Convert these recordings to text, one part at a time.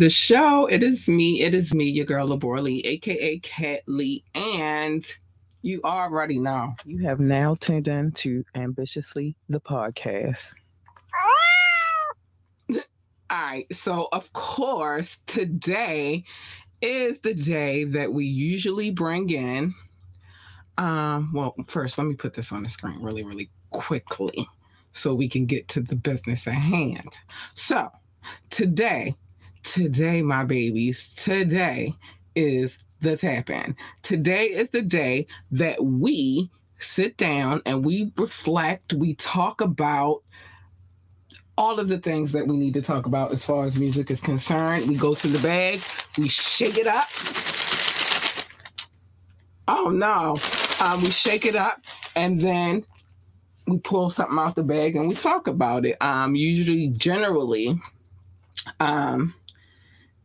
the show. It is me. It is me, your girl Laborley, aka Cat Lee, and you already know you have now tuned in to Ambitiously the podcast. All right, so of course, today is the day that we usually bring in. Um, well, first, let me put this on the screen really, really quickly so we can get to the business at hand. So, today Today, my babies, today is the tap in. Today is the day that we sit down and we reflect, we talk about all of the things that we need to talk about as far as music is concerned. We go to the bag, we shake it up. Oh no, um, we shake it up and then we pull something out the bag and we talk about it. Um, usually, generally, um,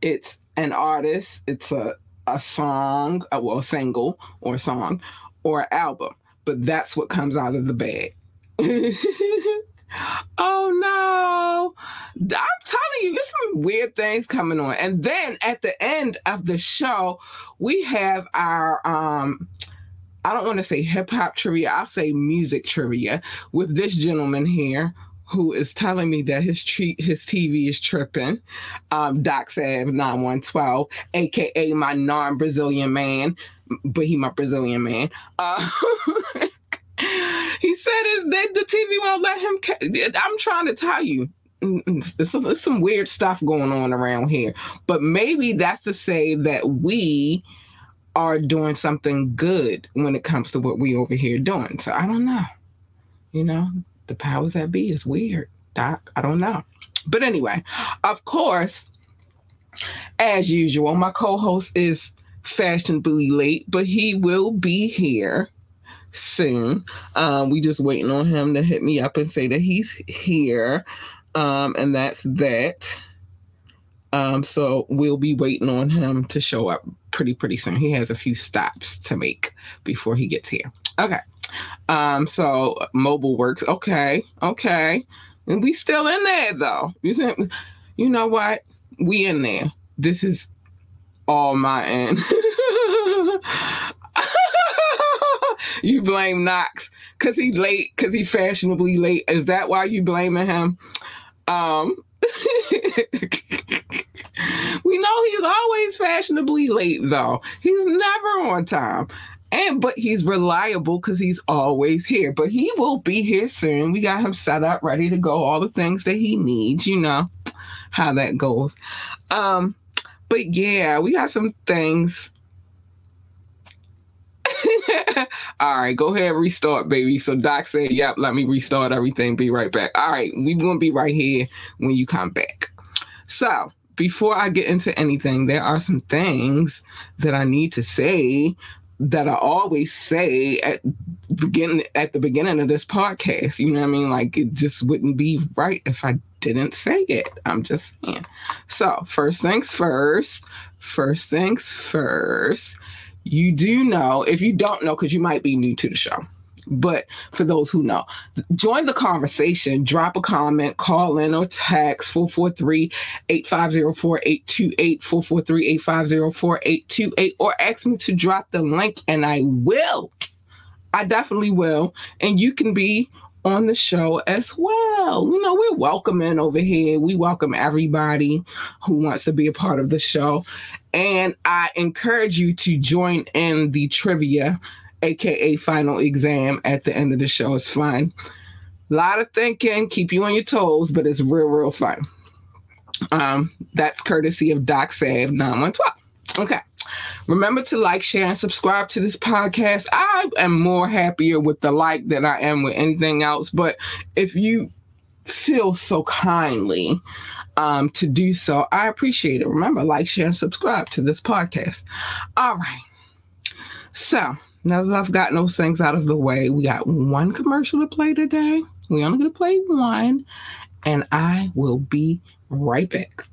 it's an artist, it's a, a song, a, well, a single or a song or album, but that's what comes out of the bag. oh no. I'm telling you, there's some weird things coming on. And then at the end of the show, we have our um I don't want to say hip hop trivia, I'll say music trivia with this gentleman here who is telling me that his treat his TV is tripping. Um, Doc Sav 9112, aka my non-Brazilian man, but he my Brazilian man. Uh, he said is that the TV won't let him. Ca- I'm trying to tell you. There's some, there's some weird stuff going on around here, but maybe that's to say that we are doing something good when it comes to what we over here doing. So I don't know. You know, the powers that be is weird, Doc. I don't know. But anyway, of course, as usual, my co host is fashionably late, but he will be here soon. Um, we just waiting on him to hit me up and say that he's here. Um, and that's that. Um, so we'll be waiting on him to show up pretty pretty soon. He has a few stops to make before he gets here. Okay. Um, so mobile works. Okay, okay. And we still in there though. You think you know what? We in there. This is all my end. you blame Knoxx because he late, because he fashionably late. Is that why you blaming him? Um we know he's always fashionably late though. He's never on time. And but he's reliable because he's always here. But he will be here soon. We got him set up, ready to go. All the things that he needs, you know how that goes. Um, but yeah, we got some things. All right, go ahead, restart, baby. So Doc said, Yep, let me restart everything. Be right back. All right, we gonna be right here when you come back. So before I get into anything, there are some things that I need to say that I always say at begin at the beginning of this podcast. You know what I mean? Like it just wouldn't be right if I didn't say it. I'm just saying. So first things first. First things first. You do know if you don't know because you might be new to the show. But for those who know, join the conversation, drop a comment, call in or text 443 850 4828, 443 850 4828, or ask me to drop the link and I will. I definitely will. And you can be on the show as well. You know, we're welcoming over here. We welcome everybody who wants to be a part of the show. And I encourage you to join in the trivia aka final exam at the end of the show. It's fun. A lot of thinking, keep you on your toes, but it's real, real fun. Um, that's courtesy of Doc Sav 9112. Okay. Remember to like, share, and subscribe to this podcast. I am more happier with the like than I am with anything else. But if you feel so kindly um, to do so, I appreciate it. Remember, like, share, and subscribe to this podcast. All right. So, now that I've gotten those things out of the way, we got one commercial to play today. We only gonna play one, and I will be right back.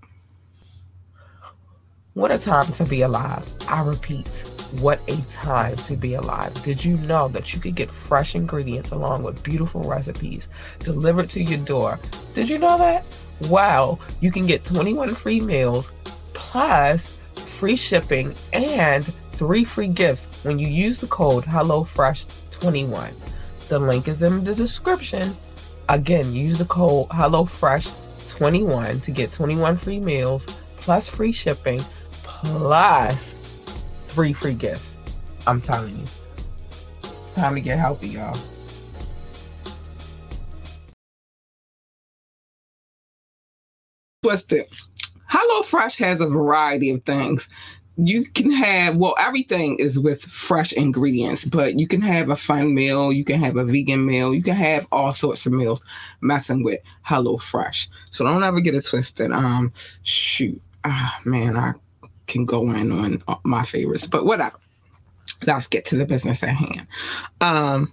What a time to be alive. I repeat, what a time to be alive. Did you know that you could get fresh ingredients along with beautiful recipes delivered to your door? Did you know that? Wow, you can get 21 free meals plus free shipping and three free gifts when you use the code HelloFresh21. The link is in the description. Again, use the code HelloFresh21 to get 21 free meals plus free shipping plus three free gifts. I'm telling you. Time to get healthy, y'all. Twisted. HelloFresh has a variety of things. You can have well everything is with fresh ingredients but you can have a fun meal you can have a vegan meal you can have all sorts of meals messing with hello fresh. So don't ever get it twisted. Um shoot. Ah man i can go in on my favorites but whatever. Let's get to the business at hand. Um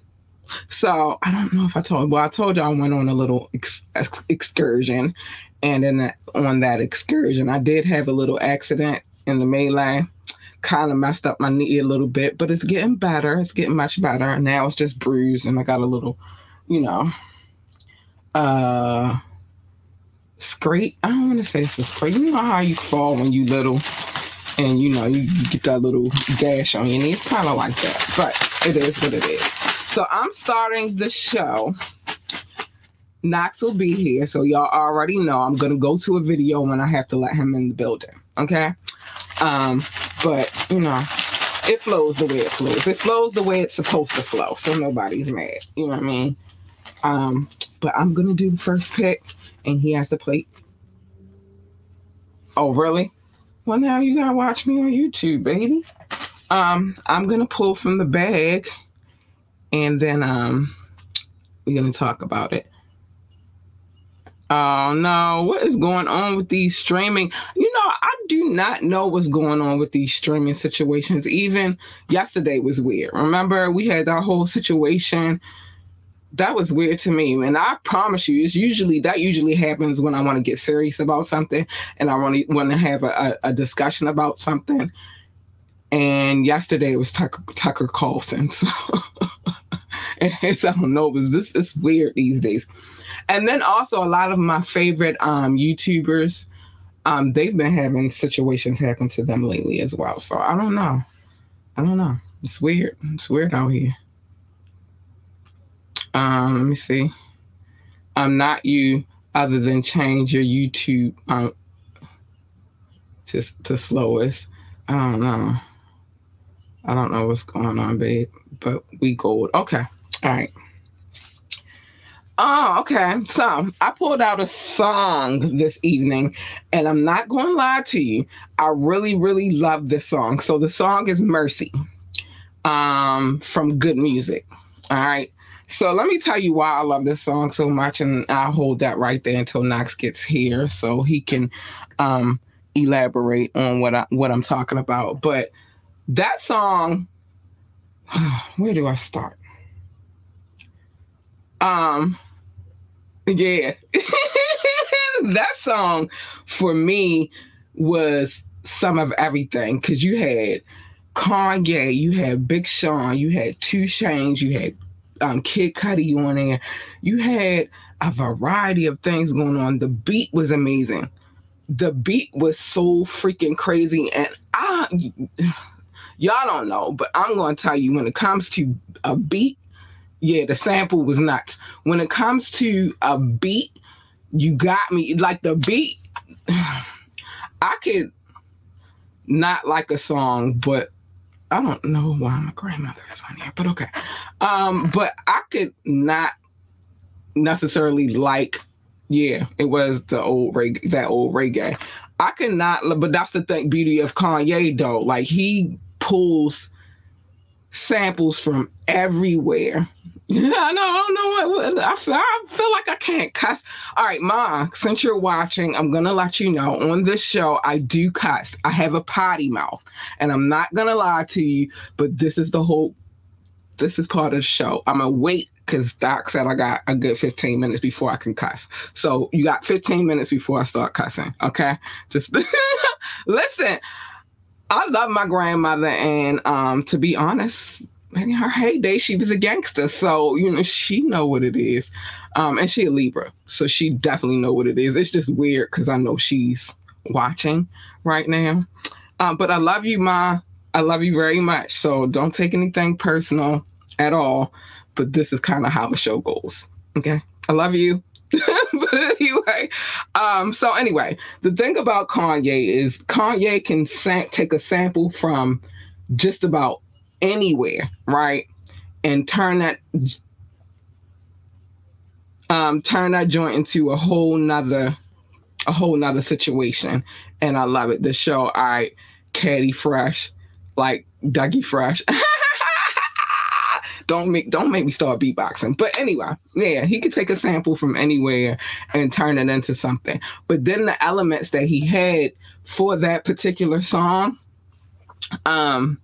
so i don't know if i told well i told y'all i went on a little ex- excursion and then that, on that excursion i did have a little accident in the melee. Kind of messed up my knee a little bit, but it's getting better. It's getting much better. Now it's just bruised, and I got a little, you know, uh, scrape. I don't want to say it's a scrape. You know how you fall when you little, and you know you, you get that little gash on your knee. It's kind of like that, but it is what it is. So I'm starting the show. Knoxx will be here, so y'all already know I'm gonna go to a video when I have to let him in the building. Okay. Um, but you know, it flows the way it flows. It flows the way it's supposed to flow. So nobody's mad. You know what I mean? Um, but I'm gonna do the first pick and he has to play. Oh, really? Well now you gotta watch me on YouTube, baby. Um, I'm gonna pull from the bag and then um we're gonna talk about it. Oh no, what is going on with these streaming? You know, I do not know what's going on with these streaming situations. Even yesterday was weird. Remember, we had that whole situation. That was weird to me. And I promise you, it's usually that usually happens when I want to get serious about something and I want to want to have a, a, discussion about something. And yesterday it was Tucker, Tucker Carlson. So and I don't know, was this is weird these days. And then also a lot of my favorite um, YouTubers, um, they've been having situations happen to them lately as well. So I don't know. I don't know. It's weird. It's weird out here. Um, let me see. I'm not you other than change your YouTube um to to slowest. I don't know. I don't know what's going on, babe. But we gold. Okay. All right. Oh, okay. So I pulled out a song this evening, and I'm not going to lie to you. I really, really love this song. So the song is Mercy um, from G.O.O.D. Music. All right. So let me tell you why I love this song so much, and I'll hold that right there until Knoxx gets here so he can um, elaborate on what I what I'm talking about. But that song where do I start? Um, yeah, that song for me was some of everything because you had Kanye, you had Big Sean, you had 2 Chainz, you had um, Kid Cudi on there, you had a variety of things going on. The beat was amazing. The beat was so freaking crazy, and I, y'all don't know, but I'm going to tell you when it comes to a beat, yeah, the sample was nuts. When it comes to a beat, you got me. Like the beat, I could not like a song, but I don't know why my grandmother is on here, but okay. Um, but I could not necessarily like, yeah, it was the old reggae, that old reggae. I could not, but that's the thing, beauty of Kanye though. Like he pulls samples from everywhere I know. I don't know what. I feel, I feel like I can't cuss. All right, Ma, since you're watching, I'm to let you know on this show, I do cuss. I have a potty mouth. And I'm not to lie to you, but this is the whole, this is part of the show. I'm to wait because Doc said I got a good 15 minutes before I can cuss. So you got 15 minutes before I start cussing. Okay. Just listen. I love my grandmother. And um, to be honest, in her heyday, she was a gangster. So, you know, she know what it is. Um, and she a Libra. So she definitely know what it is. It's just weird because I know she's watching right now. Um, but I love you, Ma. I love you very much. So don't take anything personal at all. But this is kind of how the show goes. Okay. I love you. but anyway, um, so anyway, the thing about Kanye is Kanye can sa- take a sample from just about anywhere, right? And turn that um turn that joint into a whole nother a whole nother situation. And I love it. The show, right, Caddy Fresh, like Dougie Fresh. don't make don't make me start beatboxing. But anyway, yeah, he could take a sample from anywhere and turn it into something. But then the elements that he had for that particular song, um,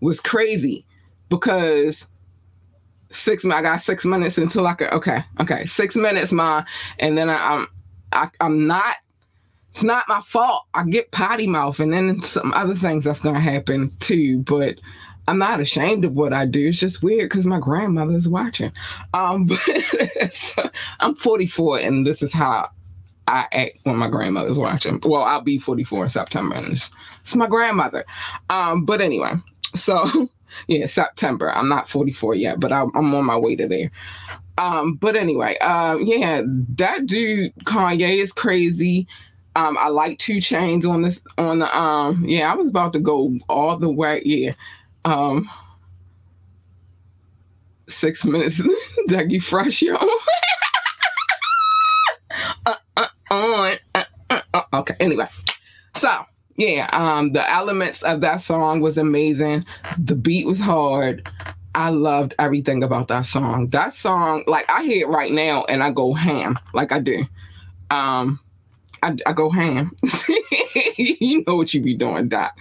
was crazy because six I got six minutes until I could okay, okay, six minutes, ma, and then I, I'm I, I'm not it's not my fault. I get potty mouth and then some other things that's gonna happen too, but I'm not ashamed of what I do. It's just weird because my grandmother's watching. Um, but I'm 44 and this is how I act when my grandmother's watching. Well, I'll be 44 in September and it's, it's my grandmother. Um, but anyway, so yeah, September. I'm not 44 yet, but I'm, I'm on my way to there. Um, but anyway, um, yeah, that dude Kanye is crazy. Um, I like 2 Chainz on this on the um yeah, I was about to go all the way, yeah. Um six minutes Dougie Fresh, yo. uh, uh, on uh, uh, uh, okay, anyway. So yeah, um, the elements of that song was amazing. The beat was hard. I loved everything about that song. That song, like I hear it right now and I go ham, like I do. Um, I, I go ham. you know what you be doing, Doc.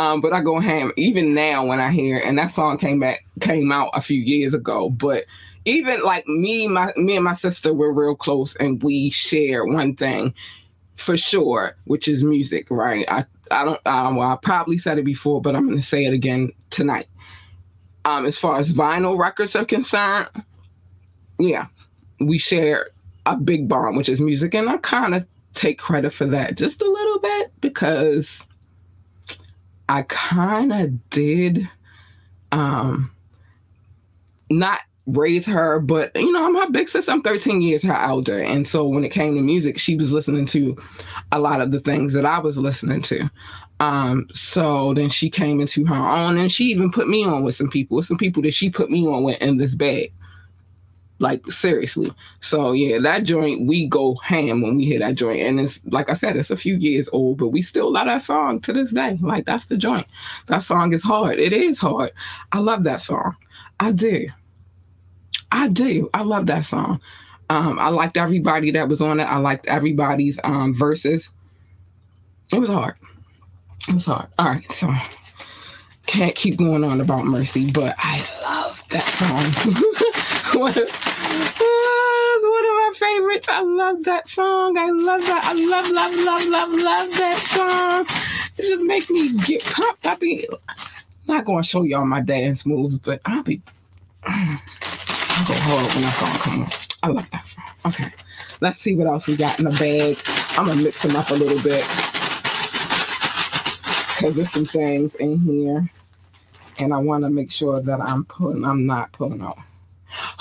Um, but I go ham even now when I hear. And that song came back came out a few years ago. But even like me, my me and my sister were real close and we share one thing for sure, which is music, right? I I don't um, well I probably said it before, but I'm to say it again tonight. Um, as far as vinyl records are concerned, yeah, we share a big bond, which is music, and I kind of take credit for that just a little bit because I kind of did um not raise her, but you know, I'm her big sister. I'm 13 years her elder. And so when it came to music, she was listening to a lot of the things that I was listening to. Um, so then she came into her own and she even put me on with some people, with some people that she put me on with in this bag. Like seriously. So yeah, that joint, we go ham when we hear that joint. And it's like I said, it's a few years old, but we still love that song to this day. Like that's the joint. That song is hard. It is hard. I love that song. I do. I do. I love that song. Um, I liked everybody that was on it. I liked everybody's um, verses. It was hard. It was hard. All right, so can't keep going on about Mercy, but I love that song. one, of, one of my favorites. I love that song. I love that. I love, love, love, love, love that song. It just makes me get pumped. I be not to show y'all my dance moves, but I'll be. I'll go hard when that song come on. I love that song. Okay, let's see what else we got in the bag. I'm gonna mix them up a little bit because there's some things in here, and I want to make sure that I'm pulling. I'm not pulling out.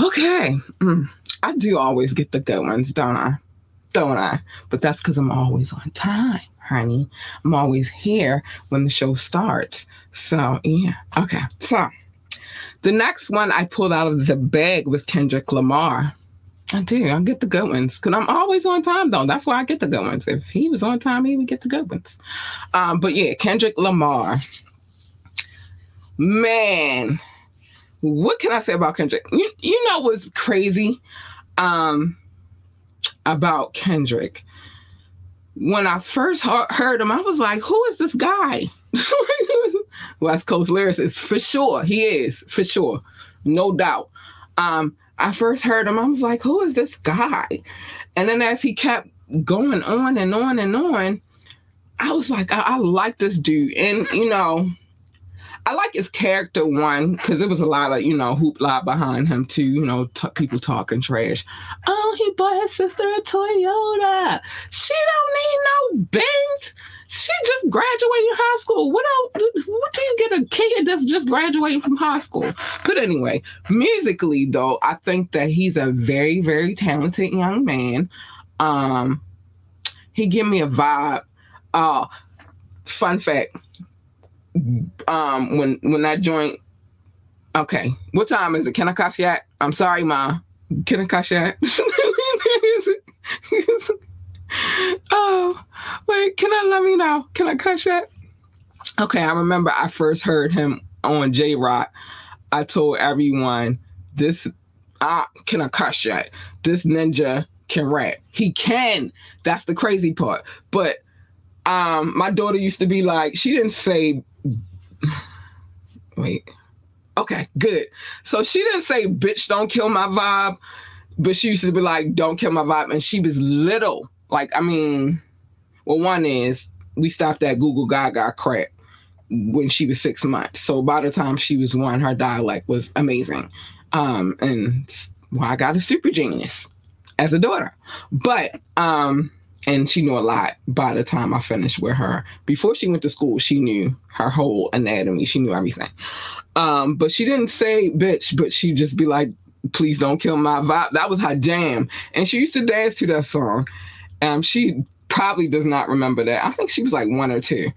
Okay, mm. I do always get the good ones, don't I? Don't I? But that's because I'm always on time, honey. I'm always here when the show starts. So yeah. Okay. So the next one I pulled out of the bag was Kendrick Lamar. I do. I get the good ones because I'm always on time, though. That's why I get the good ones. If he was on time, he would get the good ones. Um, but yeah, Kendrick Lamar. Man, what can I say about Kendrick? You, you know what's crazy um, about Kendrick? When I first heard him, I was like, who is this guy? West Coast lyricist, for sure. He is, for sure. No doubt. Um, I first heard him, I was like, who is this guy? And then as he kept going on and on and on, I was like, I, I like this dude. And, you know, I like his character one because there was a lot of, you know, hoopla behind him too, you know, t- people talking trash. Oh, he bought his sister a Toyota. She don't need no Benz she just graduated high school. What else? What do you get a kid that's just graduating from high school? But anyway, musically though, I think that he's a very, very talented young man. Um, he give me a vibe. Uh, fun fact. Um, when when that joint. Okay, what time is it? Can I cuss yet? I'm sorry, ma. Can I cuss yet? oh, wait, can I let me know? Can I cuss that? Okay, I remember I first heard him on Jay Rock. I told everyone this I can I cuss that? This ninja can rap. He can. That's the crazy part. But um my daughter used to be like, she didn't say wait. Okay, good. So she didn't say bitch don't kill my vibe, but she used to be like, don't kill my vibe. And she was little. Like, I mean, well, one is we stopped that Google Gaga crap when she was six months. So by the time she was one, her dialect was amazing. Um, and well, I got a super genius as a daughter. But um, and she knew a lot by the time I finished with her. Before she went to school, she knew her whole anatomy. She knew everything. Um, but she didn't say bitch, but she'd just be like, please don't kill my vibe. That was her jam. And she used to dance to that song. Um, she probably does not remember that. I think she was like one or two.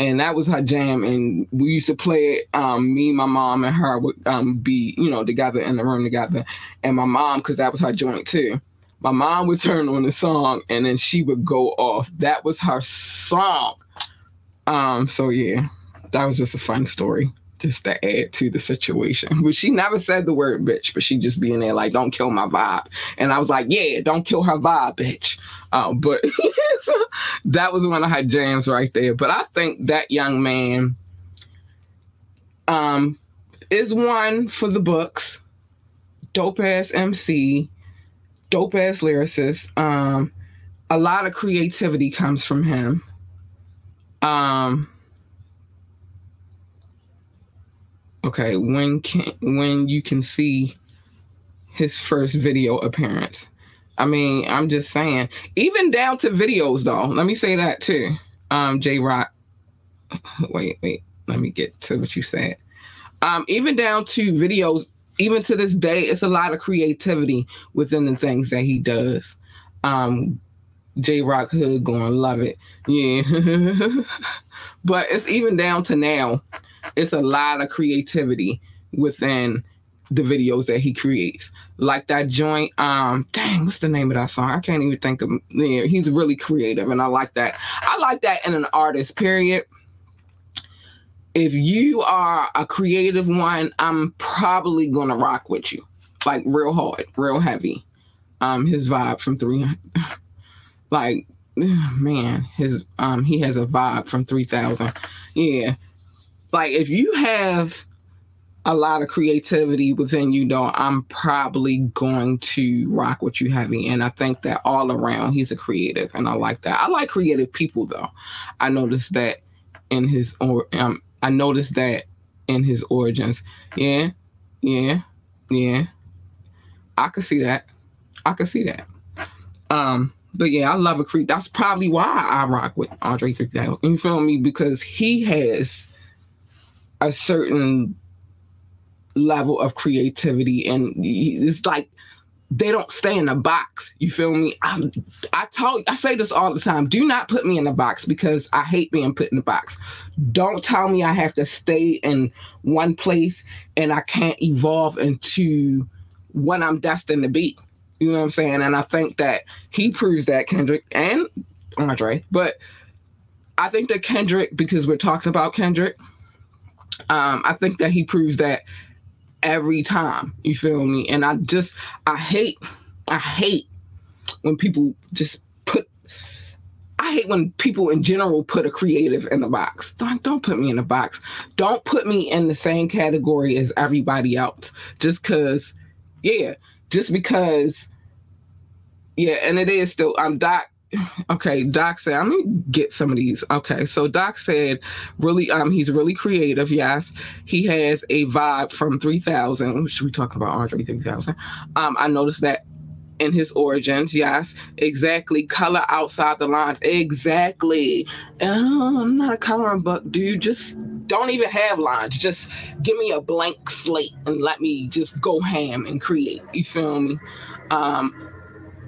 And that was her jam. And we used to play it. Um, me, my mom, and her would um, be, you know, together in the room together. And my mom, because that was her joint too. My mom would turn on the song and then she would go off. That was her song. Um, so yeah, that was just a fun story just to add to the situation. But she never said the word bitch, but she just being there like, don't kill my vibe. And I was like, yeah, don't kill her vibe, bitch. Um, but so that was one of her jams right there. But I think that young man um, is one for the books. Dope ass MC, dope ass lyricist. Um, a lot of creativity comes from him. Um, okay, when can when you can see his first video appearance? I mean, I'm just saying, even down to videos though. Let me say that too. Um, Jay Rock. Wait, wait. Let me get to what you said. Um, even down to videos, even to this day, it's a lot of creativity within the things that he does. Um, Jay Rock Hood going love it. Yeah. but it's even down to now it's a lot of creativity within the videos that he creates. Like that joint, um, dang, what's the name of that song? I can't even think of yeah, he's really creative and I like that. I like that in an artist, period. If you are a creative one, I'm probably gonna rock with you. Like real hard, real heavy. Um, his vibe from three like man, his um he has a vibe from three thousand. Yeah like if you have a lot of creativity within you, though, I'm probably going to rock with you heavy. And I think that all around he's a creative, and I like that. I like creative people, though. I noticed that in his um, I noticed that in his origins. Yeah, yeah, yeah. I could see that. I could see that. Um, but yeah, I love a creep. That's probably why I rock with Andre 3000. You feel me? Because he has a certain level of creativity and it's like they don't stay in a box. You feel me? I, I tell I say this all the time. Do not put me in a box because I hate being put in a box. Don't tell me I have to stay in one place and I can't evolve into what I'm destined to be. You know what I'm saying? And I think that he proves that Kendrick and Andre, but I think that Kendrick, because we're talking about Kendrick, um, I think that he proves that every time. You feel me? And I just I hate I hate when people just put I hate when people in general put a creative in a box. Don't don't put me in a box. Don't put me in the same category as everybody else. Just cause, yeah, just because, yeah, and it is still I'm Doc Okay, Doc said, I'm gonna get some of these. Okay, so Doc said, really, um, he's really creative. Yes, he has a vibe from 3000. Should we talk about Andre 3000? Um, I noticed that in his origins. Yes, exactly. Color outside the lines. Exactly. Oh, I'm not a coloring book, dude. Just don't even have lines. Just give me a blank slate and let me just go ham and create. You feel me? Um,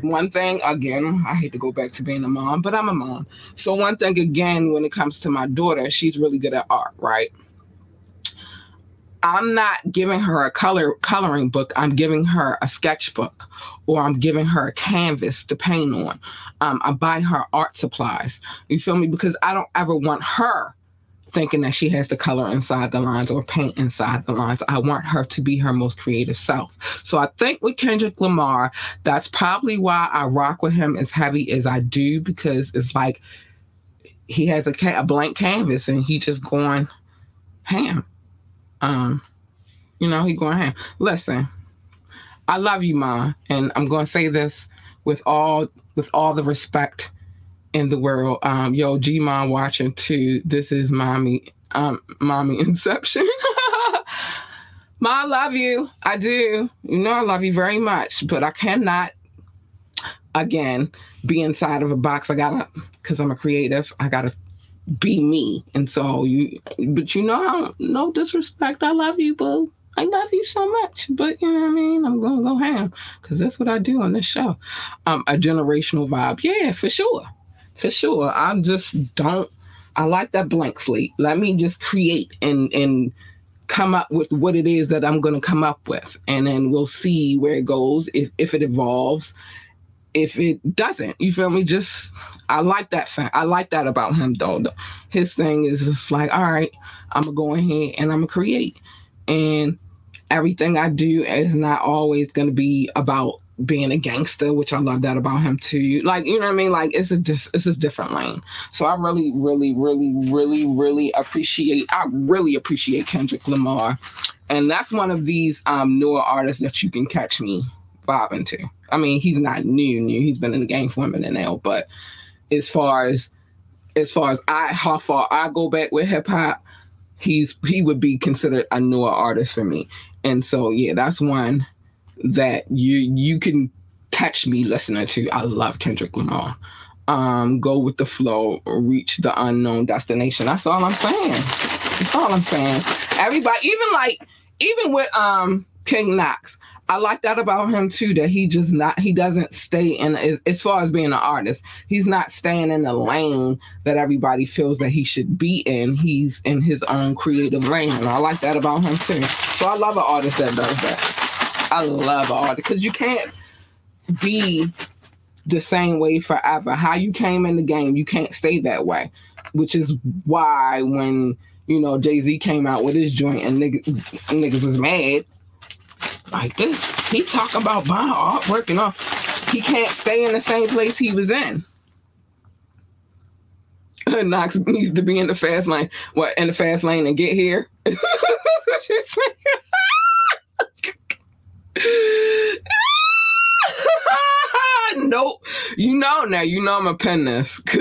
one thing again i hate to go back to being a mom but i'm a mom. So one thing again when it comes to my daughter she's really good at art right? I'm not giving her a color coloring book. I'm giving her a sketchbook or i'm giving her a canvas to paint on. Um, i buy her art supplies. You feel me? Because i don't ever want her thinking that she has to color inside the lines or paint inside the lines. I want her to be her most creative self. So I think with Kendrick Lamar, that's probably why I rock with him as heavy as I do because it's like he has a, a blank canvas and he just going ham. Um, you know, he going ham. Listen, I love you, Ma, and I'm going to say this with all with all the respect in the world. Um, yo, G Mom watching too. This is mommy, um, mommy inception. Ma, I love you. I do. You know, I love you very much, but I cannot, again, be inside of a box. I gotta, because I'm a creative, I gotta be me. And so you, but you know, no disrespect. I love you, boo. I love you so much, but you know what I mean? I'm gonna go ham because that's what I do on this show. Um, a generational vibe. Yeah, for sure for sure. I just don't. I like that blank slate. Let me just create and and come up with what it is that I'm going to come up with, and then we'll see where it goes. If if it evolves, if it doesn't, you feel me? Just I like that fact. I like that about him though. His thing is just like, all right, I'm gonna go ahead and I'm gonna create, and everything I do is not always gonna be about being a gangster, which I love that about him too. Like, you know what I mean? Like it's a just it's a different lane. So I really, really, really, really, really appreciate I really appreciate Kendrick Lamar. And that's one of these um newer artists that you can catch me vibing to. I mean, he's not new, new. He's been in the game for a minute now, but as far as as far as I how far I go back with hip hop, he's he would be considered a newer artist for me. And so yeah, that's one that you you can catch me listening to. I love Kendrick Lamar. Um, go with the flow, reach the unknown destination. That's all I'm saying. That's all I'm saying. Everybody, even like, even with um King Knoxx, I like that about him too. That he just not he doesn't stay in as, as far as being an artist. He's not staying in the lane that everybody feels that he should be in. He's in his own creative lane, and I like that about him too. So I love an artist that does that. I love art because you can't be the same way forever. How you came in the game, you can't stay that way. Which is why when you know Jay Z came out with his joint and niggas, niggas was mad like this. He talking about buying artwork and all. He can't stay in the same place he was in. Knoxx needs to be in the fast lane. What in the fast lane and get here? That's what she's saying. nope. You know now. You know I'm a pen this.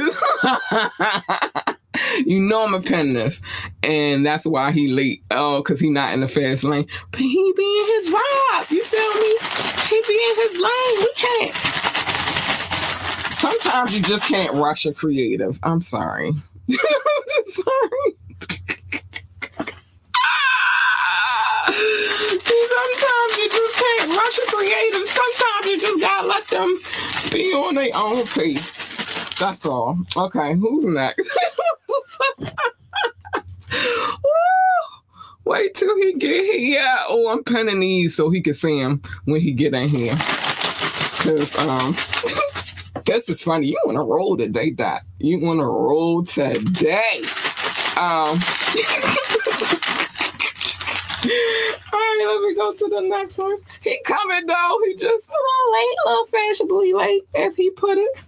you know I'm a pen this, and that's why he late. Oh, cause he not in the fast lane. But he be in his vibe. You feel me? He be in his lane. We can't. Sometimes you just can't rush a creative. I'm sorry. I'm just sorry. Sometimes you just can't rush a creative. Sometimes you just gotta let them be on their own pace. That's all. Okay, who's next? Wait till he get here. Oh, I'm penning these so he can see him when he get in here. Cause um, this is funny. You want to roll today, Dot? You want to roll today? Um. All right, let me go to the next one. He coming though. He just oh, a little late, a little fashionably late, as he put it.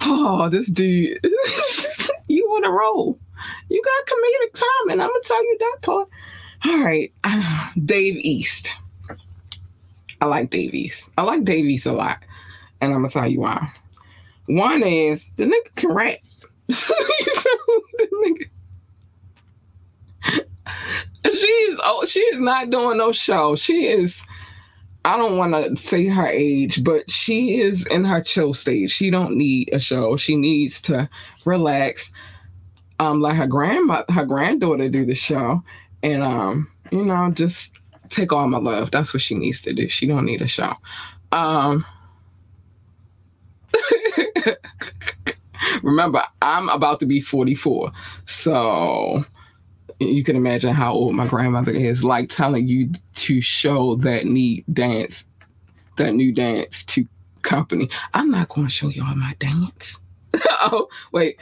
Oh, this dude. you want to roll. You got comedic timing. I'm to tell you that part. All right. Dave East. I like Dave East. I like Dave East a lot. And I'm to tell you why. One is the nigga can rap. the nigga she's oh she is not doing no show. She is I don't want to say her age, but she is in her chill stage. She don't need a show. She needs to relax. Um, let her grandma, her granddaughter do the show, and um, you know, just take all my love. That's what she needs to do. She don't need a show. Um, remember, I'm about to be 44, so you can imagine how old my grandmother is, like telling you to show that neat dance, that new dance to company. I'm not going to show y'all my dance. oh, wait.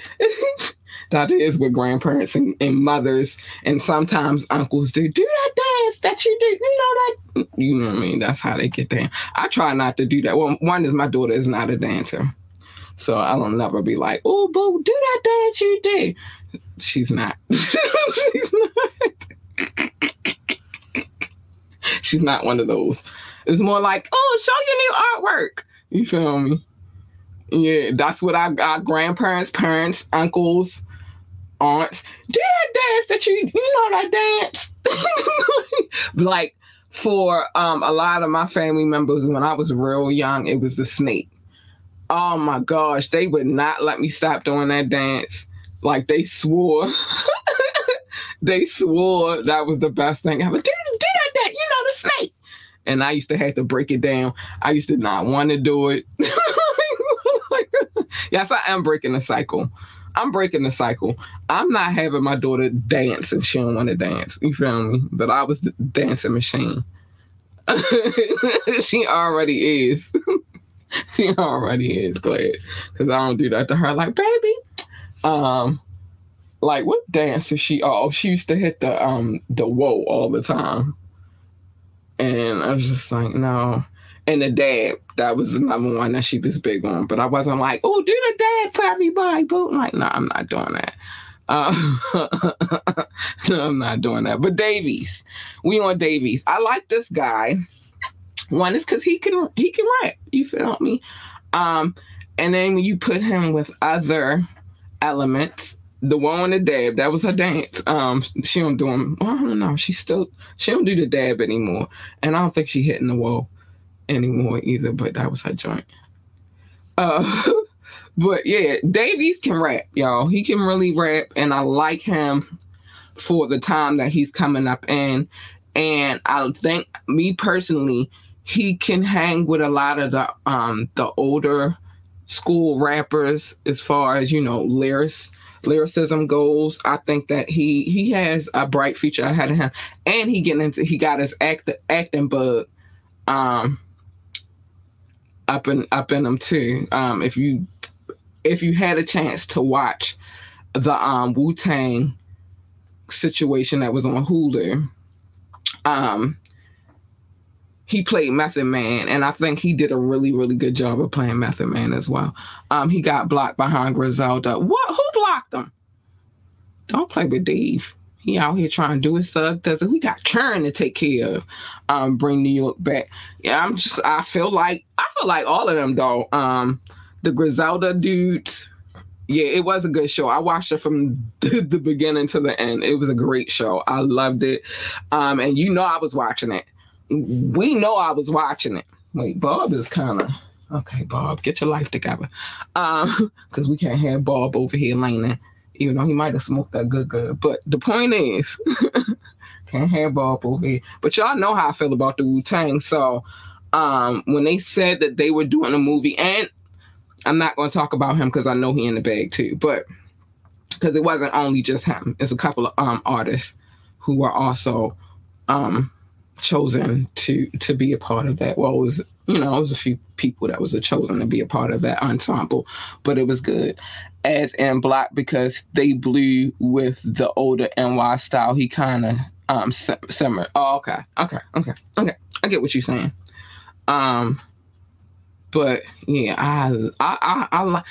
that is what grandparents and, and, mothers and sometimes uncles do. Do that dance that you do. You know that. You know what I mean? That's how they get down. I try not to do that. Well, one is my daughter is not a dancer. So I don't never be like, oh, boo, do that dance you do. She's not. She's not. She's not one of those. It's more like, oh, show your new artwork. You feel me? Yeah, that's what I got. Grandparents, parents, uncles, aunts. Do that dance that you you know that dance. like for um a lot of my family members when I was real young, it was the snake. Oh my gosh, they would not let me stop doing that dance like they swore they swore that was the best thing ever. Do, do that, that, you know, the snake. And I used to have to break it down. I used to not want to do it. yes, I am breaking the cycle. I'm breaking the cycle. I'm not having my daughter dance and she don't want to dance. You feel me? But I was the dancing machine. she already is. she already is glad because I don't do that to her. Like, baby, um like what dance is she? Oh she used to hit the um the whoa all the time. And i was just like no. And the dab that was another one that she was big on. But i wasn't like oh do the dab for everybody but like no i'm not doing that. Uh, no i'm not doing that. But Dave East we on Dave East. I like this guy. One is because he can he can rap. You feel me? Um and then you put him with other elements. The one on the dab, that was her dance. Um, she don't do them. Don't know. She still she don't do the dab anymore, and I don't think she hitting the wall anymore either. But that was her joint. Uh, but yeah, Dave East can rap, y'all. He can really rap, and I like him for the time that he's coming up in. And I think me personally, he can hang with a lot of the um the older school rappers as far as you know lyricism goes i think that he he has a bright future ahead of him. And he getting into he got his act acting bug um up and up in him too. Um if you if you had a chance to watch the um wu-tang situation that was on hulu um he played Method Man, and I think he did a really, really good job of playing Method Man as well. Um, he got blocked behind Griselda. What? Who blocked him? Don't play with Dave. He out here trying to do his stuff. Does it? We got Churn to take care of. Um, bring New York back. Yeah, I'm just. I feel like I feel like all of them though. Um, the Griselda dudes. Yeah, it was a good show. I watched it from the, the beginning to the end. It was a great show. I loved it. Um, and you know I was watching it we know I was watching it. Wait, Bob is kind of okay. Bob, get your life together, um, because we can't have Bob over here leaning, even though he might have smoked that good good. But the point is, can't have Bob over here. But y'all know how I feel about the Wu Tang. So, um, when they said that they were doing a movie, and I'm not going to talk about him because I know he in the bag too, but because it wasn't only just him, it's a couple of um artists who were also um chosen to to be a part of that. Well, it was you know it was a few people that was chosen to be a part of that ensemble, but it was good. As in Black because they blew with the older NY style. He kind of um summer. Oh, okay, okay, okay, okay. I get what you're saying. Um, but yeah, I I I, I like.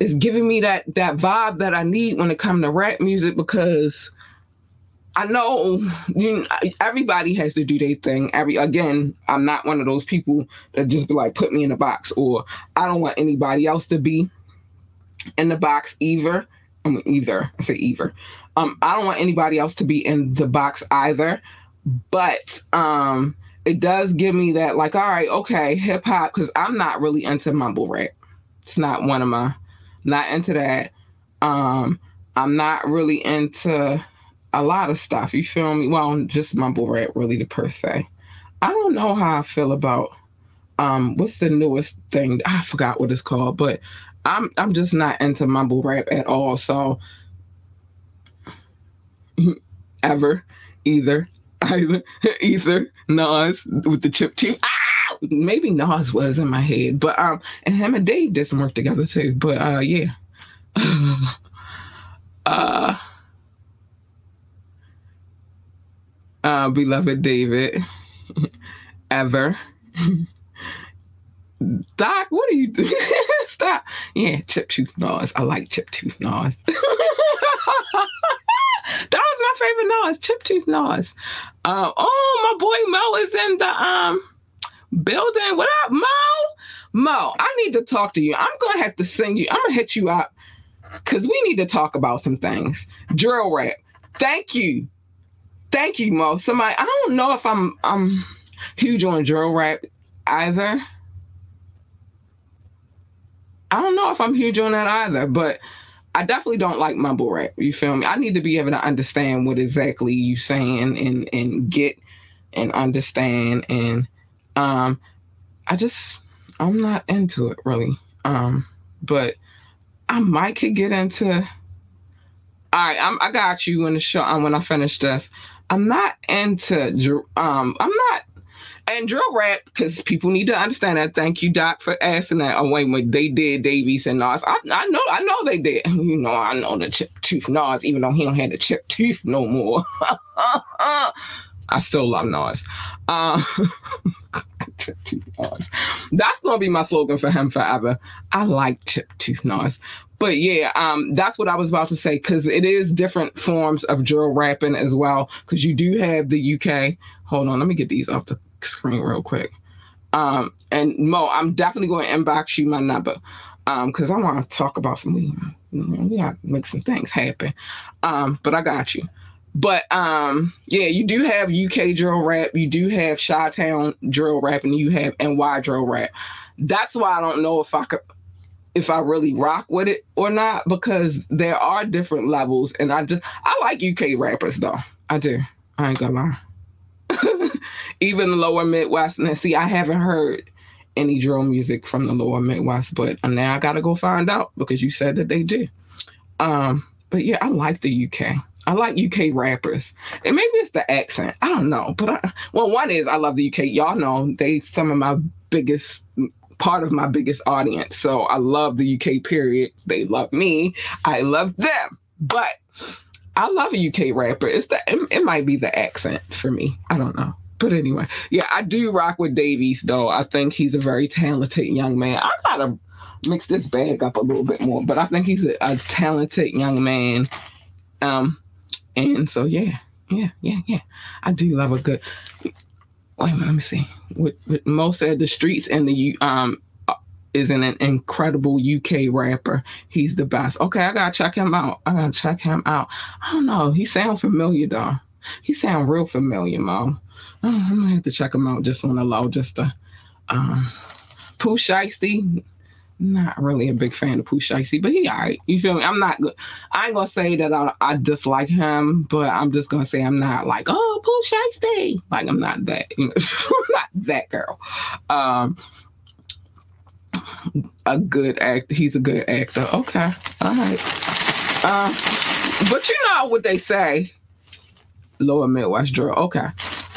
It's giving me that that vibe that I need when it comes to rap music because I know you everybody has to do their thing. Every again, I'm not one of those people that just be like put me in a box, or I don't want anybody else to be in the box either. I mean, either I say either. Um, I don't want anybody else to be in the box either. But um, it does give me that like, all right, okay, hip hop, because I'm not really into mumble rap. It's not one of my, not into that. Um, I'm not really into a lot of stuff. You feel me? Well, just mumble rap, really, the per se. I don't know how I feel about um what's the newest thing? I forgot what it's called, but I'm I'm just not into mumble rap at all. So ever, either, either, either Nas with the chip teeth. Ah, maybe Nas was in my head, but um, and him and Dave did some work together too. But uh, yeah. uh uh, beloved David, ever. Doc, what are you doing? Stop. Yeah, chip tooth Nas. I like chip tooth Nas. that was my favorite Nas, chip tooth Nas. Uh, oh, my boy Mo is in the um building. What up, Mo? Mo, I need to talk to you. I'm gonna have to send you. I'm gonna hit you up because we need to talk about some things. Drill rap. Thank you Thank you, Mo. Somebody, I don't know if I'm I'm huge on drill rap either. I don't know if I'm huge on that either, but I definitely don't like mumble rap. You feel me? I need to be able to understand what exactly you saying and and get and understand and um I just I'm not into it really. Um but I might could get into all right, I'm, I got you when the show um, when I finish this. I'm not into um I'm not and drill rap because people need to understand that. Thank you, Doc, for asking that. Oh wait, wait, they did Dave East and Nas. I, I know, I know they did. You know, I know the chip tooth Nas, even though he don't have the chip tooth no more. I still love Nas. Um, That's gonna be my slogan for him forever. I like chip tooth Nas but yeah, um, that's what I was about to say because it is different forms of drill rapping as well. Because you do have the UK. Hold on, let me get these off the screen real quick. Um, and Mo, I'm definitely going to inbox you my number because um, I want to talk about some. Know, we got to make some things happen. Um, but I got you. But um, yeah, you do have UK drill rap, you do have Chi Town drill rap, and you have NY drill rap. That's why I don't know if I could if I really rock with it or not because there are different levels and I just I like UK rappers though. I do. I ain't gonna lie. Even lower Midwest. And see, I haven't heard any drill music from the lower Midwest, but now I gotta go find out because you said that they do. Um, but yeah, I like the UK. I like UK rappers, and maybe it's the accent. I don't know, but I, well, one is I love the UK. Y'all know they some of my biggest part of my biggest audience. So I love the UK period. They love me. I love them. But I love a UK rapper. It's the it, it might be the accent for me. I don't know. but anyway, yeah, I do rock with Dave East though. I think he's a very talented young man. I gotta mix this bag up a little bit more, but I think he's a, a talented young man. Um, and so yeah, yeah, yeah, yeah. I do love a good. Wait let me see. With, with most of the streets and the um is an, an incredible UK rapper. He's the best. Okay, I gotta check him out. I gotta check him out. I don't know. He sounds familiar though. He sound real familiar, mom. Oh, I'm gonna have to check him out just on the low, just to um Pooh Shiesty. Not really a big fan of Pooh Shiesty, but he alright. You feel me? I'm not good. I ain't gonna say that I, I dislike him, but I'm just gonna say I'm not like, oh, Pooh Shiesty. Like I'm not that, you know, not that girl. Um a good actor. He's a good actor. Okay. All right. Uh, but you know what they say. Lower Midwest drill. Okay.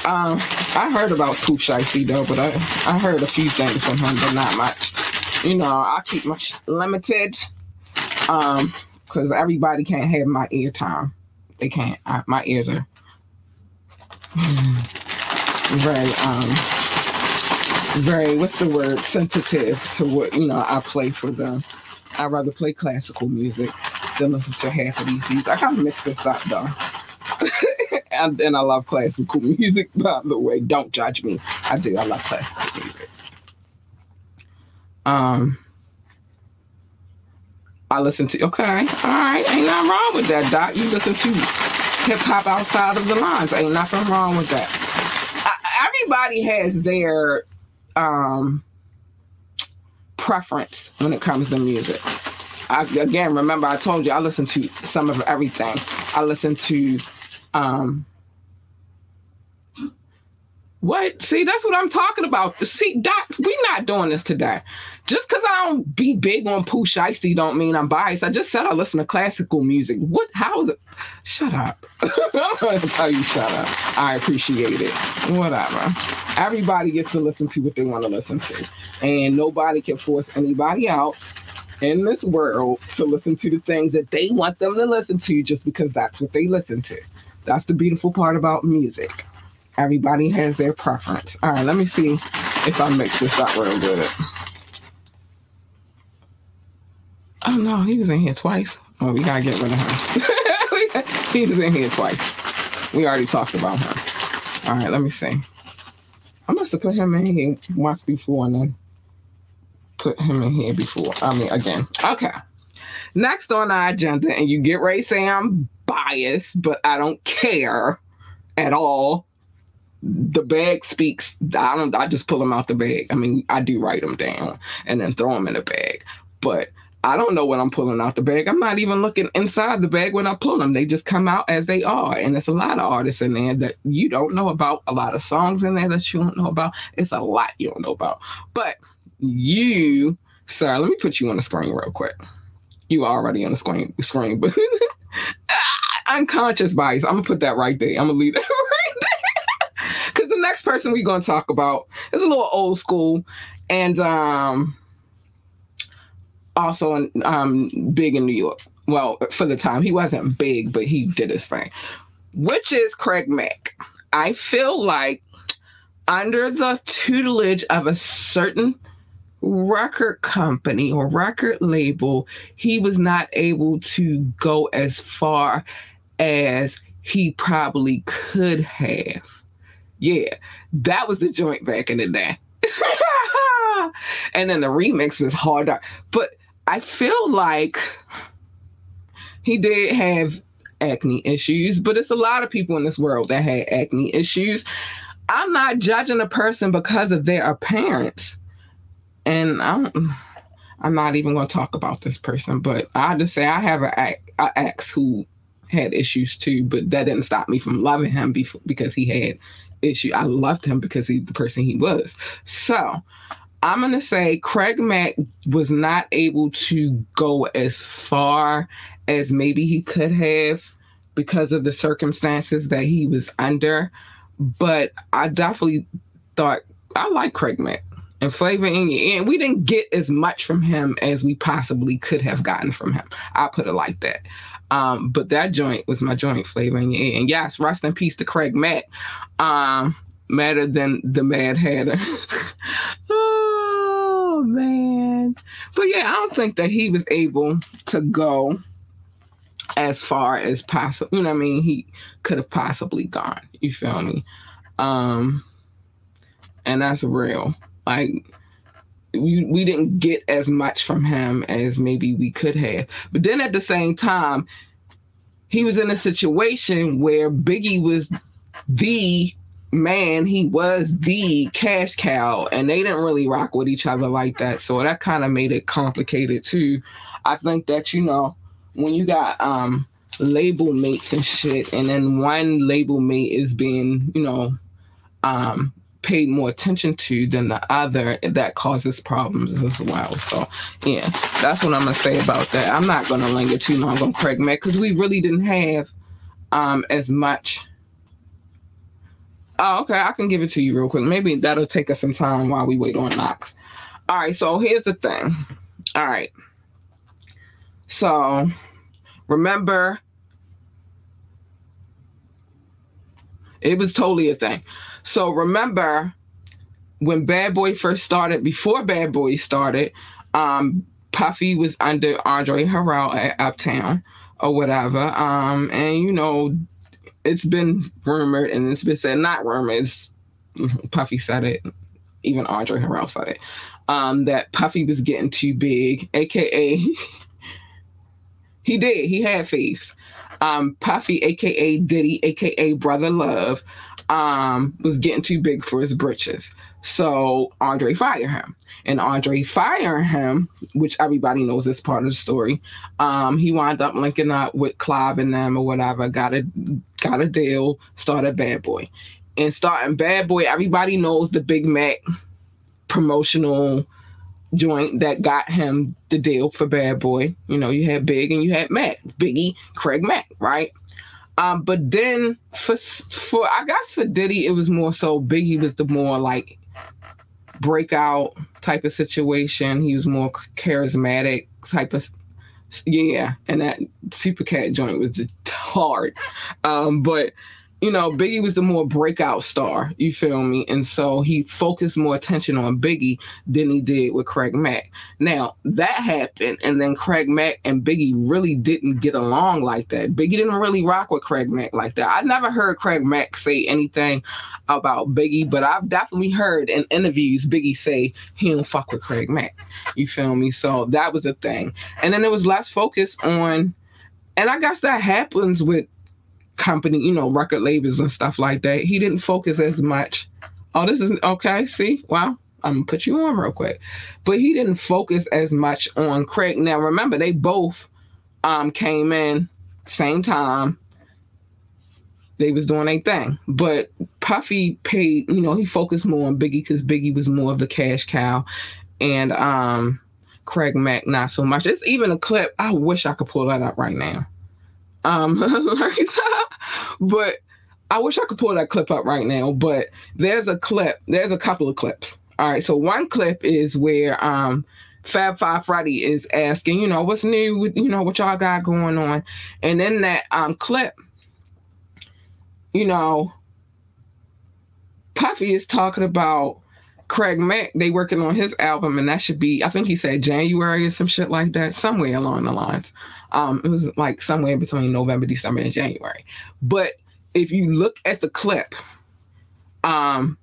Um, I heard about Pooh Shiesty though, but I, I heard a few things from him, but not much. You know, I keep my sh- limited. Um, because everybody can't have my ear time. They can't. I, my ears are very um very what's the word sensitive to what you know I play for them. I rather play classical music than listen to half of these beats. I kind of mix this up though. and, and I love classical music, by the way. Don't judge me. I do. I love classical music. Um, I listen to okay, all right, ain't nothing wrong with that, Doc. You listen to hip hop outside of the lines, ain't nothing wrong with that. I, everybody has their um, preference when it comes to music. I, again, remember I told you I listen to some of everything. I listen to um, what? See, that's what I'm talking about. See, Doc, we not doing this today. Just because I don't be big on Pooh Shiesty don't mean I'm biased. I just said I listen to classical music. What? How is it? Shut up. I'm going to tell you shut up. I appreciate it. Whatever. Everybody gets to listen to what they want to listen to. And nobody can force anybody else in this world to listen to the things that they want them to listen to just because that's what they listen to. That's the beautiful part about music. Everybody has their preference. All right, let me see if I mix this up real good. Oh no, he was in here twice. Oh, we gotta get rid of him. he was in here twice. We already talked about him. All right, let me see. I must have put him in here once before and then put him in here before. I mean, again. Okay. Next on our agenda, and you get ready to say I'm biased, but I don't care at all the bag speaks. I don't. I just pull them out the bag. I mean, I do write them down and then throw them in the bag, but I don't know what I'm pulling out the bag. I'm not even looking inside the bag when I pull them. They just come out as they are. And there's a lot of artists in there that you don't know about, a lot of songs in there that you don't know about. It's a lot you don't know about. But you, sir, let me put you on the screen real quick. You already on the screen, screen, but unconscious bias. I'm gonna put that right there. I'm gonna leave that right there. because the next person we're going to talk about is a little old school and um, also um, big in New York. Well, for the time, he wasn't big, but he did his thing, which is Craig Mack. I feel like under the tutelage of a certain record company or record label, he was not able to go as far as he probably could have. Yeah, that was the joint back in the day. and then the remix was harder. But I feel like he did have acne issues, but it's a lot of people in this world that had acne issues. I'm not judging a person because of their appearance. And I'm I'm not even going to talk about this person, but I just say I have an ex who had issues too, but that didn't stop me from loving him before, because he had issue. I loved him because he's the person he was. So I'm going to say Craig Mack was not able to go as far as maybe he could have because of the circumstances that he was under. But I definitely thought I like Craig Mack and Flavor. And we didn't get as much from him as we possibly could have gotten from him. I put it like that. Um, but that joint was my joint flavor. And yes, rest in peace to Craig Mack. Um, madder than the Mad Hatter. oh man. But yeah, I don't think that he was able to go as far as possible. You know what I mean? He could have possibly gone. You feel me? Um and that's real. Like we, we didn't get as much from him as maybe we could have. But then at the same time, he was in a situation where Biggie was the man, he was the cash cow, and they didn't really rock with each other like that. So that kind of made it complicated too. I think that, you know, when you got um label mates and shit, and then one label mate is being, you know, um paid more attention to than the other, that causes problems as well. So, yeah, that's what I'm gonna say about that. I'm not gonna linger too long on Craig Mack because we really didn't have um as much. Oh, okay, I can give it to you real quick. Maybe that'll take us some time while we wait on Knoxx. All right, so here's the thing. All right. So remember it was totally a thing. So remember when Bad Boy first started, before Bad Boy started, um, Puffy was under Andre Harrell at Uptown or whatever. Um, and you know, it's been rumored and it's been said, not rumored, Puffy said it, even Andre Harrell said it, um, that Puffy was getting too big, aka he did, he had faves. Um, Puffy, aka Diddy, aka Brother Love, um, was getting too big for his britches. So Andre fired him. And Andre firing him, which everybody knows is part of the story, um, he wound up linking up with Clive and them or whatever, got a got a deal, started Bad Boy. And starting Bad Boy, everybody knows the Big Mac promotional joint that got him the deal for Bad Boy. You know, you had Big and you had Mac, Biggie, Craig Mack, right? Um, but then for for I guess for Diddy, it was more so Biggie was the more like breakout type of situation. He was more charismatic type of yeah, and that Super Cat joint was hard. Um, but you know, Biggie was the more breakout star, you feel me? And so he focused more attention on Biggie than he did with Craig Mack. Now, that happened, and then Craig Mack and Biggie really didn't get along like that. Biggie didn't really rock with Craig Mack like that. I never heard Craig Mack say anything about Biggie, but I've definitely heard in interviews Biggie say he don't fuck with Craig Mack. You feel me? So that was a thing. And then there was less focus on, and I guess that happens with company, you know, record labels and stuff like that. He didn't focus as much. Oh, this is okay. See, wow. I'm gonna put you on real quick. But he didn't focus as much on Craig. Now remember, they both um came in same time. They was doing a thing. But Puffy paid, you know, he focused more on Biggie because Biggie was more of the cash cow. And um Craig Mack not so much. It's even a clip. I wish I could pull that up right now. Um, but I wish I could pull that clip up right now. But there's a clip. There's a couple of clips. All right. So one clip is where um, Fab Five Freddy is asking, you know, what's new with you know what y'all got going on, and in that um clip, you know, Puffy is talking about Craig Mack. They working on his album, and that should be I think he said January or some shit like that, somewhere along the lines. Um, it was like somewhere between November, December, and January. But if you look at the clip, um,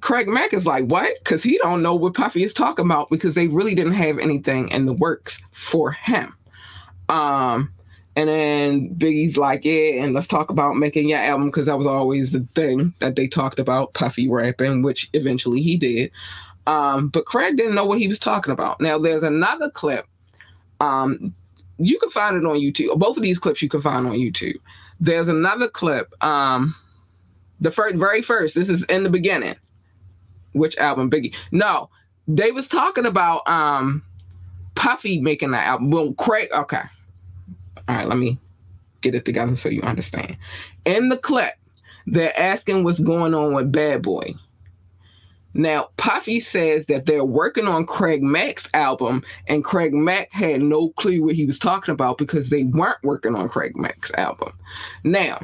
Craig Mack is like, what? Because he don't know what Puffy is talking about because they really didn't have anything in the works for him. Um, and then Biggie's like, yeah, and let's talk about making your album because that was always the thing that they talked about, Puffy rapping, which eventually he did. Um, but Craig didn't know what he was talking about. Now there's another clip um, you can find it on YouTube. Both of these clips you can find on YouTube. There's another clip. Um, the first, very first. This is in the beginning. Which album, Biggie? No, they was talking about um, Puffy making that album. Well, Craig. Okay. All right. Let me get it together so you understand. In the clip, they're asking what's going on with Bad Boy. Now, Puffy says that they're working on Craig Mack's album, and Craig Mack had no clue what he was talking about because they weren't working on Craig Mack's album. Now,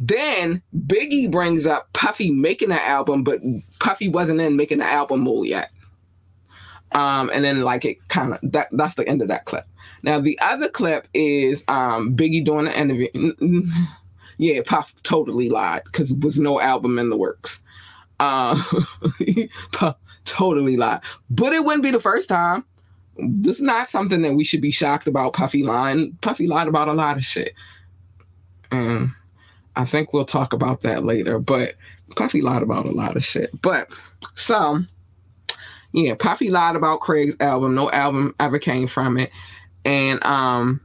Then Biggie brings up Puffy making the album, but Puffy wasn't in making the album mode yet. Um, and then like it kind of that that's the end of that clip. Now the other clip is um Biggie doing the interview. yeah, Puff totally lied because there was no album in the works. Uh, totally lied, but it wouldn't be the first time. This is not something that we should be shocked about. Puffy lying. Puffy lied about a lot of shit, and I think we'll talk about that later. But Puffy lied about a lot of shit. But so yeah, Puffy lied about Craig's album. No album ever came from it. And um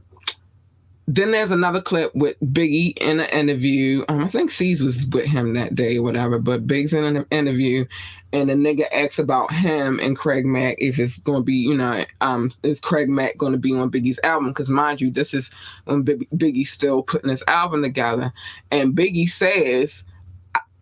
then there's another clip with Biggie in an interview. Um, I think Cease was with him that day or whatever, but Big's in an interview and the nigga asks about him and Craig Mack if it's gonna be, you know, um, is Craig Mack gonna be on Biggie's album? Because mind you, this is when Biggie's still putting his album together, and Biggie says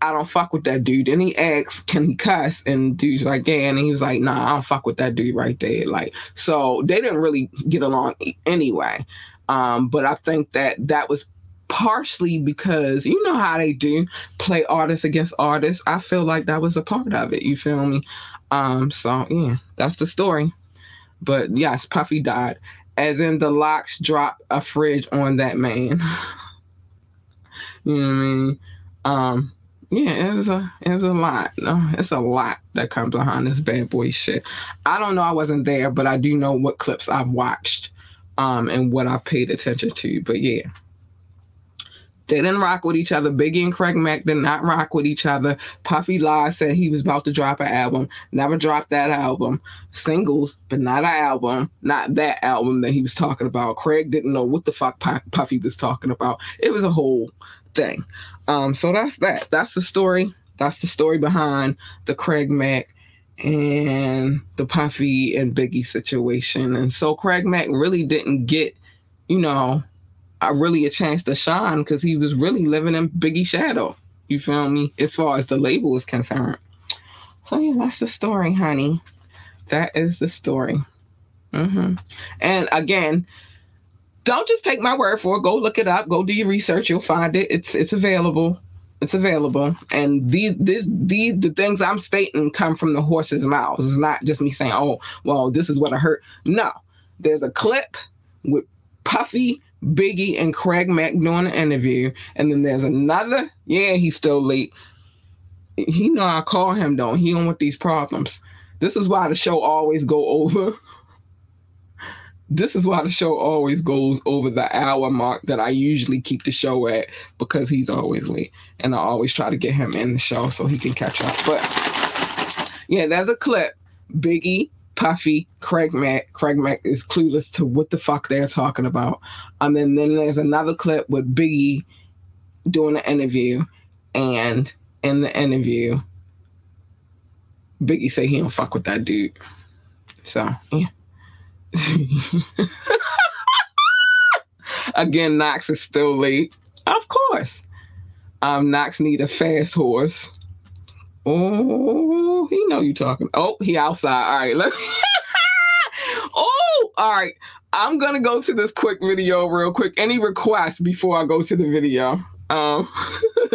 I don't fuck with that dude. And he asks, can he cuss? And dude's like, yeah. And he was like, nah, I don't fuck with that dude right there. Like, so they didn't really get along anyway. Um, but I think that that was partially because you know how they do play artists against artists. I feel like that was a part of it. You feel me? Um, so yeah, that's the story. But yes, Puffy died. As in the locks dropped a fridge on that man. you know what I mean? Um, yeah, it was a it was a lot. It's a lot that comes behind this bad boy shit. I don't know. I wasn't there, but I do know what clips I've watched, um, and what I've paid attention to. But yeah, they didn't rock with each other. Biggie and Craig Mack did not rock with each other. Puffy Lie said he was about to drop an album. Never dropped that album. Singles, but not an album. Not that album that he was talking about. Craig didn't know what the fuck Puffy was talking about. It was a whole thing. Um, so that's that. That's the story. That's the story behind the Craig Mack and the Puffy and Biggie situation. And so Craig Mack really didn't get, you know, a really a chance to shine because he was really living in Biggie shadow. You feel me? As far as the label is concerned. So yeah, that's the story, honey. That is the story. Mm-hmm. And again, don't just take my word for it. Go look it up. Go do your research. You'll find it. It's it's available. It's available. And these these these the things I'm stating come from the horse's mouth. It's not just me saying, oh, well, this is what I heard. No. There's a clip with Puffy, Biggie, and Craig Mack doing an interview. And then there's another, yeah, he's still late. He know I call him though. He don't want these problems. This is why the show always go over this is why the show always goes over the hour mark that I usually keep the show at because he's always late. And I always try to get him in the show so he can catch up. But yeah, there's a clip. Biggie, Puffy, Craig Mack. Craig Mack is clueless to what the fuck they're talking about. And then, then there's another clip with Biggie doing an interview. And in the interview, Biggie say he don't fuck with that dude. So yeah. Again, Knoxx is still late. Of course. Um, Knoxx need a fast horse. Oh, he know you talking. Oh, he outside. All right, let me. oh, all right. I'm gonna go to this quick video real quick. Any requests before I go to the video? Um,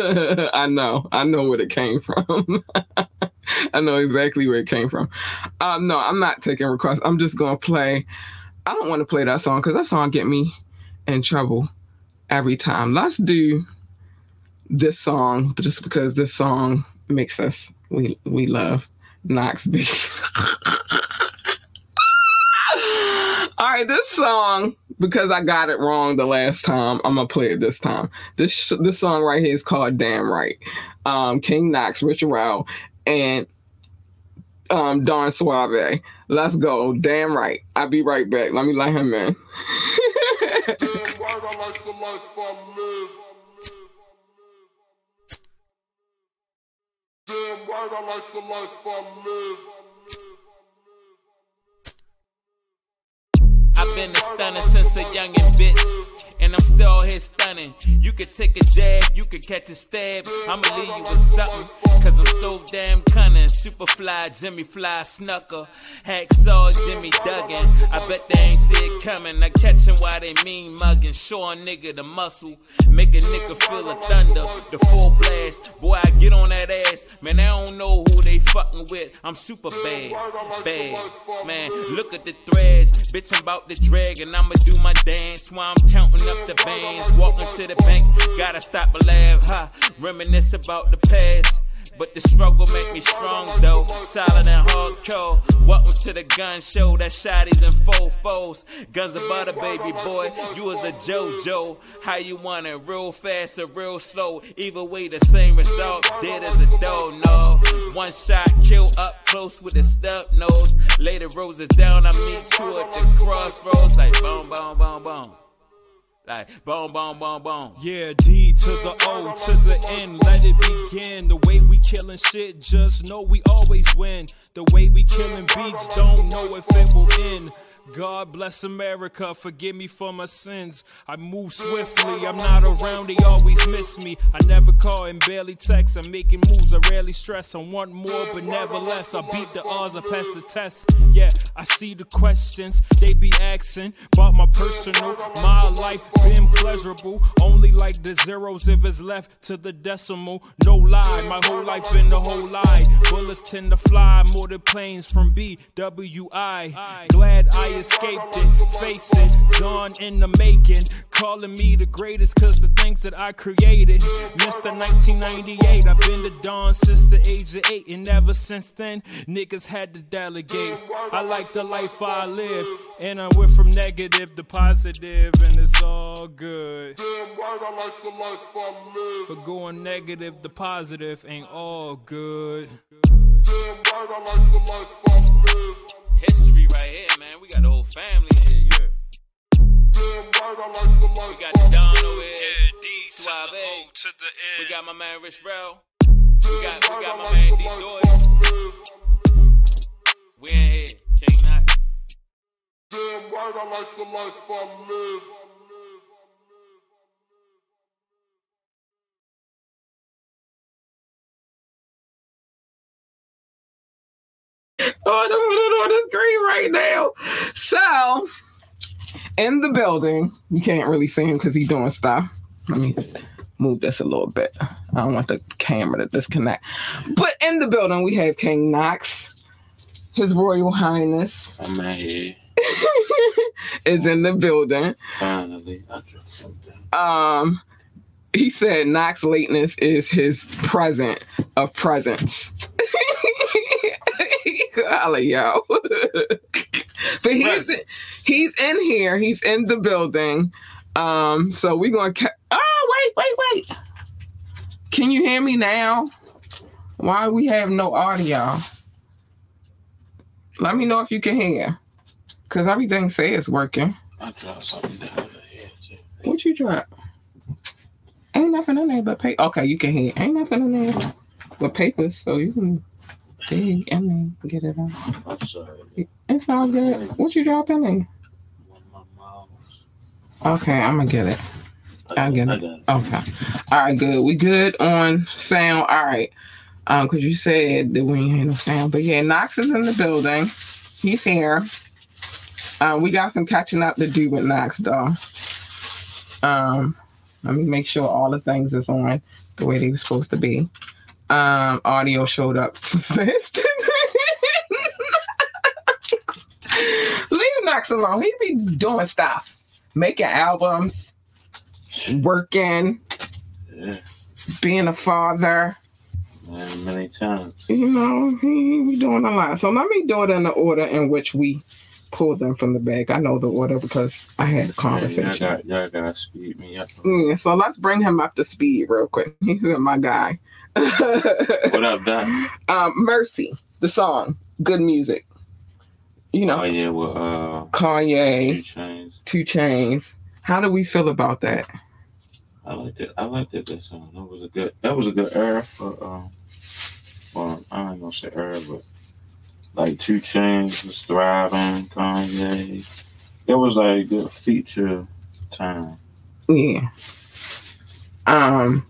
I know, I know where it came from. I know exactly where it came from. Um, no, I'm not taking requests. I'm just gonna play. I don't want to play that song because that song get me in trouble every time. Let's do this song just because this song makes us we we love Knoxx B. All right, this song because I got it wrong the last time, I'm gonna play it this time. This this song right here is called "Damn Right." Um, King Knoxx, Richard Rowell, and um, Don Suave. Let's go. Damn right. I'll be right back. Let me let him in. Damn right, I like the life I live. I've been a stunner since a youngin' bitch. And I'm still here stunning. You could take a jab, you could catch a stab. I'ma leave you with something, cause I'm so damn cunning. Superfly, Jimmy Fly, Snuka, Hacksaw, Jimmy Duggan. I bet they ain't see it coming. I catch 'em while they mean mugging. Show a nigga the muscle, make a nigga feel the thunder, the full blast. Boy, I get on that ass, man, I don't know who they fucking with. I'm super bad, bad. Man, look at the threads, bitch, I'm about to drag, and I'ma do my dance while I'm counting up the bands. Walking to the bank, gotta stop and laugh, huh? Reminisce about the past. But the struggle make me strong though, solid and hardcore. Welcome to the gun show, that shotties and fofos. Guns of butter, baby boy, you was a JoJo. How you want it, real fast or real slow? Either way, the same result, dead as a dough, no. One shot, kill up close with a stub nose. Later roses down, I meet you at the crossroads, like boom, boom, boom, boom. Like boom, boom, boom, boom. Yeah, D to the O to the N, let it begin. The way we killing shit, just know we always win. The way we killing beats, don't know if it will end. God bless America, forgive me for my sins. I move swiftly, I'm not around, they always miss me. I never call and barely text, I'm making moves, I rarely stress. I want more, but never less. I beat the odds, I pass the test. Yeah, I see the questions they be asking about my personal. My life been pleasurable, only like the zeros if it's left to the decimal. No lie, my whole life been the whole lie. Bullets tend to fly more than planes from BWI. Glad I escaped it, face it, gone in the making. Calling me the greatest cause the things that I created. Mr. 1998, I've been the Don since the age of eight, and ever since then, niggas had to delegate. I like the life I live, and I went from negative to positive, and it's all good. But going negative to positive ain't all good. History right here, man. We got the whole family here. You We got the Don over here. Yeah, D to the Suave. O to the N. We got my man Rich Rel. We got, we got my man D Doy. We in here. King Knoxx. Damn right, I like the life I live. Oh, no, no, no, that's great right now. So, in the building, you can't really see him because he's doing stuff. Let me move this a little bit. I don't want the camera to disconnect. But in the building, we have King Knoxx, His Royal Highness I'm out here. is in the building. Finally, I dropped something. Um, he said Knoxx lateness is his present of presence. Holla, yo. but he's he's in here. He's in the building. Um, so we're gonna. Ca- oh, wait, wait, wait. Can you hear me now? Why we have no audio? Let me know if you can hear, cause everything says working. I dropped something down here. too. What you drop? Ain't nothing in there but paper. Okay, you can hear. Ain't nothing in there but papers, so you can dig and then get it out. I'm sorry. It's all good. What you dropping in there? One of my moms. Okay, I'm gonna get it. I get it. it. Okay. All right, good. We good on sound. All right. Um, cause you said that we ain't had no sound, but yeah, Knoxx is in the building. He's here. Um, we got some catching up to do with Knoxx though. Um, let me make sure all the things is on the way they were supposed to be. Um, audio showed up first. Leave Knoxx alone. He be doing stuff, making albums, working, Yeah, being a father. man, many times. You know, he, be doing a lot. So let me do it in the order in which we pulled them from the bag. I know the order because I had a y'all conversation. got, y'all got to speed me up. Mm, so let's bring him up to speed real quick. He's my guy. What up, Doc? um, Mercy, the song, G.O.O.D. Music. You know, Oh, yeah, uh, Kanye, 2 Chainz. 2 Chainz. How do we feel about that? I liked it. I liked it. That song. That was a good. That was a good era for. Um, well, I ain't gonna say era, but like 2 Chainz was thriving. Kanye. It was like a good feature time. Yeah. Um,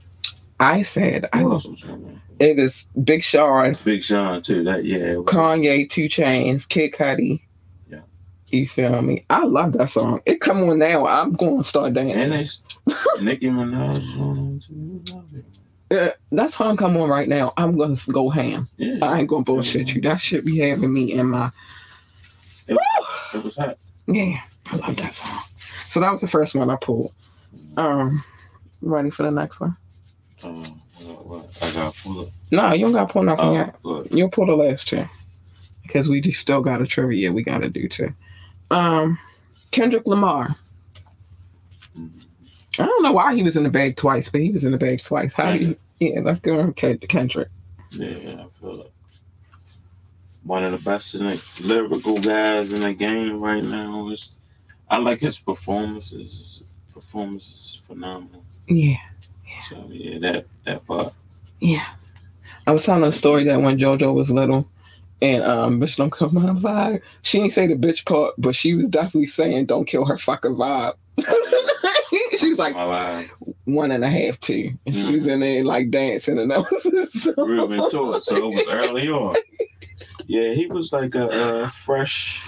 I said I Who else was on there? It is Big Sean, Big Sean too. That yeah. Kanye, 2 Chainz, Kid Cudi. Yeah. You feel me? I love that song. It come on now. I'm going to start And dancing. they Nicki Minaj too. Uh, that song come on right now. I'm gonna go ham. Yeah. I ain't gonna bullshit you. That shit be having me in my It was hot. yeah. I love that song. So that was the first one I pulled. Um, ready for the next one? Uh, what, what? I got pull up. No, you don't got to pull nothing yet. You'll pull the last two because we just still got a trivia we got to do too. Um, Kendrick Lamar. I don't know why he was in the bag twice, but he was in the bag twice. How do you? Yeah, let's go on Kend- Kendrick. Yeah, I feel it. One of the best in the lyrical guys in the game right now. Is I like his performances. His performance is phenomenal. Yeah, So yeah, that that part. yeah. I was telling a story that when JoJo was little, and um, bitch don't kill my vibe. She didn't say the bitch part, but she was definitely saying don't kill her fucking vibe. she was like one and a half, two, and she Mm. was in there like dancing, and that was real into it. So it was early on. Yeah, he was like a, uh fresh.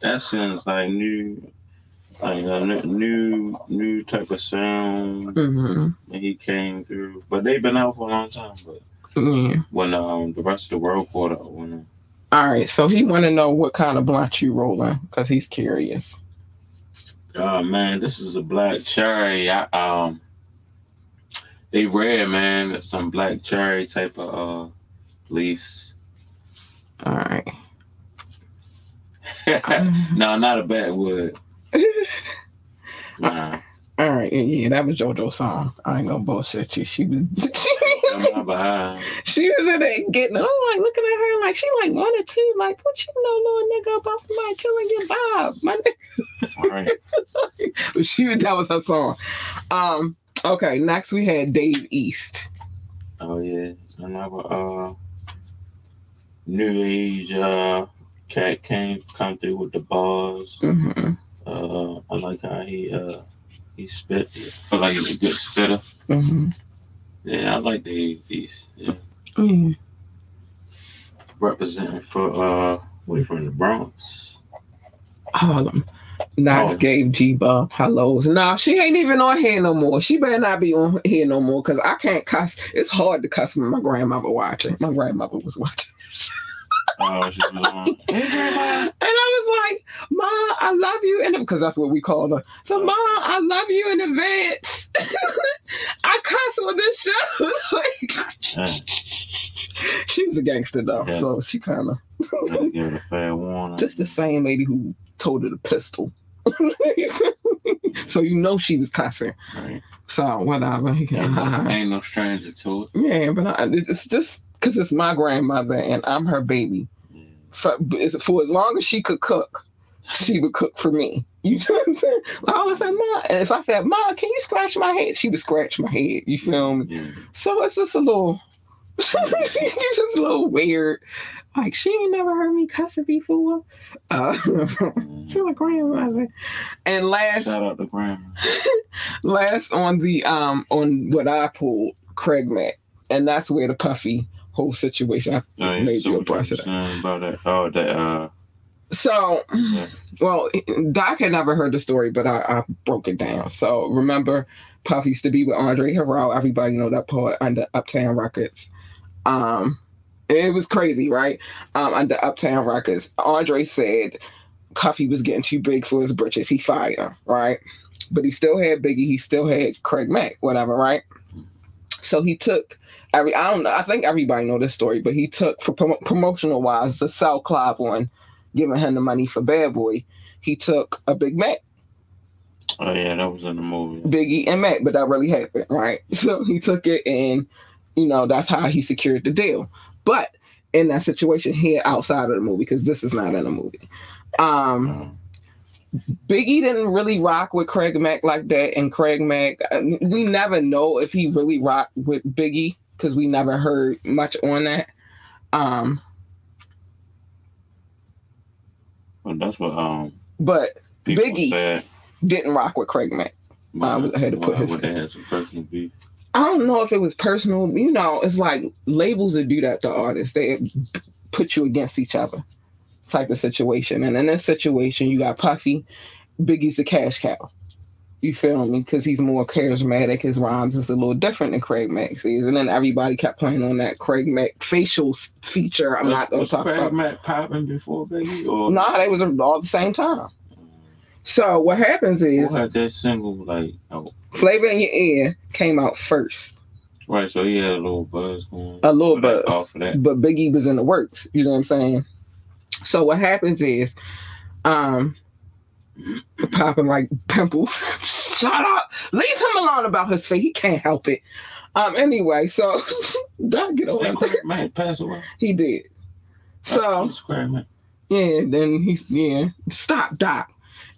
That sounds like new, like a new, new, type of sound hmm when he came through. But they've been out for a long time. But Yeah. when um the rest of the world caught up, when All right. So he want to know what kind of blunt you rolling because he's curious. oh man, this is a black cherry. I, um, they rare man. It's some black cherry type of uh leaves. All right. no, not a bad Nah. All right. Yeah, that was JoJo's song. I ain't gonna bullshit you. She was. I'm. She was in there getting, oh, like looking at her like she like one or two, like what you know, little nigga, about somebody killing your Bob, my nigga. All right. But she that was her song. Um, okay, next we had Dave East. Oh yeah, another uh new age uh cat came come through with the bars. hmm Uh I like how he uh he spit. I feel like he's a good spitter. hmm Yeah, I like the these. Yeah. Yeah. Representing for uh we from the Bronx. Harlem. Knoxx Oh. gave G Bob hellos. Nah, she ain't even on here no more. She better not be on here no more because I can't cuss. It's hard to cuss when my grandmother watching. My grandmother was watching. Oh, she was on. And I was like, Ma, I love you. And because that's what we call her. So, Ma, I love you in advance. I cuss on this show. Yeah, she was a gangster, though. Yeah. So she kind of give it a fair warning. just the same lady who told her the pistol. so you know she was cussing. right. So whatever. Ain't no, ain't no stranger to it. Yeah, but I, it's just because it's my grandmother and I'm her baby. For, for as long as she could cook, she would cook for me. You know what I'm saying? I always said, Ma, and if I said, Ma, can you scratch my head? She would scratch my head. You feel me? Yeah. So it's just a little, it's just a little weird. Like she ain't never heard me cussing before. Uh, Mm. to my grandmother. And last, Shout out to grandma. last on the um on what I pulled, Craig Mack, and that's where the puffy whole situation. I Oh, yeah. made so you a abreast of that. about that? Oh, that uh. So, Yeah. well, Doc had never heard the story, but I, I broke it down. So remember, Puff used to be with Andre Harrell. Everybody know that part under Uptown Records. Um, it was crazy, right? Um, under Uptown Records, Andre said Puffy was getting too big for his britches. He fired him, right? But he still had Biggie. He still had Craig Mack, whatever, right? So he took every. I don't know. I think everybody know this story, but he took for prom- promotional wise the South Clive one giving him the money for Bad Boy, he took a Big Mac, Oh yeah, that was in the movie. Biggie and Mac, but that really happened, right? So he took it and, you know, that's how he secured the deal. But in that situation here outside of the movie, because this is not in the movie, um, Um, Biggie didn't really rock with Craig Mack like that. And Craig Mack, uh, we never know if he really rocked with Biggie because we never heard much on that. Um, but that's what um but Biggie. said. didn't rock with Craig Mack. I was- I had to put Why his- would they have some personal beef? I don't know if it was personal. You know, it's like labels that do that to artists. They put you against each other, type of situation. And in this situation, you got Puffy. Biggie's the cash cow. You feel me? Because he's more charismatic. His rhymes is a little different than Craig is. And then everybody kept playing on that Craig Mack facial feature. I'm not going to talk Craig about. Craig Mack popping before Biggie? Or Nah, they was all the same time. So what happens is who had that single like? Oh, Flavor in Your Ear came out first. right. So he had a little buzz going. A little buzz. off of that. but Biggie was in the works. You know what I'm saying? So what happens is, um, popping like pimples. Shut up! Leave him alone about his face. He can't help it. Um. Anyway, so don't get. Craig Mack pass away? He did. So yeah, then he's yeah. Stop, Doc.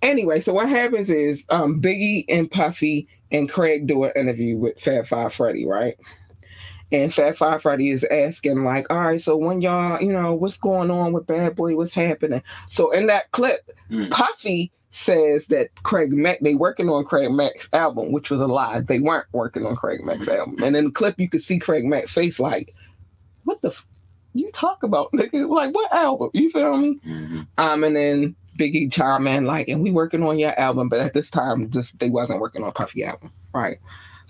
Anyway, so what happens is um Biggie and Puffy and Craig do an interview with Fab Five Freddy, right? And Fab Five Freddy is asking, like, all right, so when y'all, you know, what's going on with Bad Boy? What's happening? So in that clip, Mm. Puffy says that Craig Mack, they working on Craig Mack's album, which was a lie. They weren't working on Craig Mack's album. And in the clip, you could see Craig Mack's face like, what the f- you talk about, nigga? Like, what album? You feel me? Mhm. Um, and then Biggie chime in like, and we working on your album, but at this time, just they wasn't working on Puffy album, right?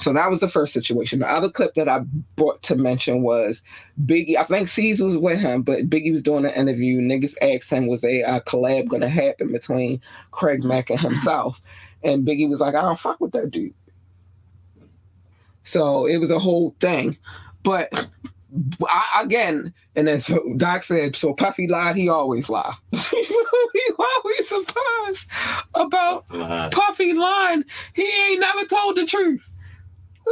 So that was the first situation. The other clip that I brought to mention was Biggie. I think Caesar was with him, but Biggie was doing an interview. Niggas asked him, was a uh, collab going to happen between Craig Mack and himself? And Biggie was like, I don't fuck with that dude. So it was a whole thing. But I, again, and then so Doc said, so Puffy lied, he always lie. he always surprised about Lie. Puffy lying. He ain't never told the truth.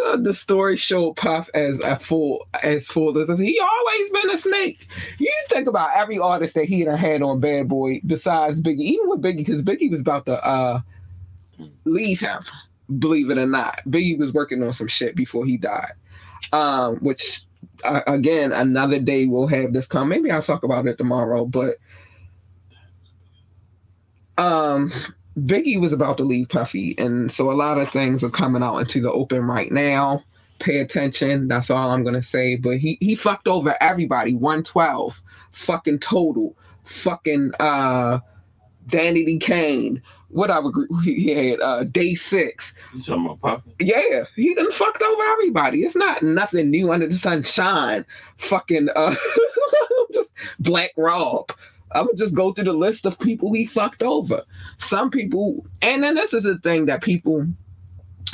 Uh, the story showed Puff as a fool, as full as he always been a snake. You think about every artist that he had on Bad Boy besides Biggie, even with Biggie, because Biggie was about to uh, leave him. Believe it or not, Biggie was working on some shit before he died. Um, which uh, again, another day we'll have this come. Maybe I'll talk about it tomorrow, but um Biggie was about to leave Puffy, and so a lot of things are coming out into the open right now. Pay attention. That's all I'm gonna say. But he he fucked over everybody. 112, fucking total, fucking uh, Danity Kane. Whatever group he had, uh, day six. You talking about Puffy? Yeah, he done fucked over everybody. It's not nothing new under the sunshine. Fucking uh just Black Rob. I would just go through the list of people he fucked over. Some people, and then this is the thing that people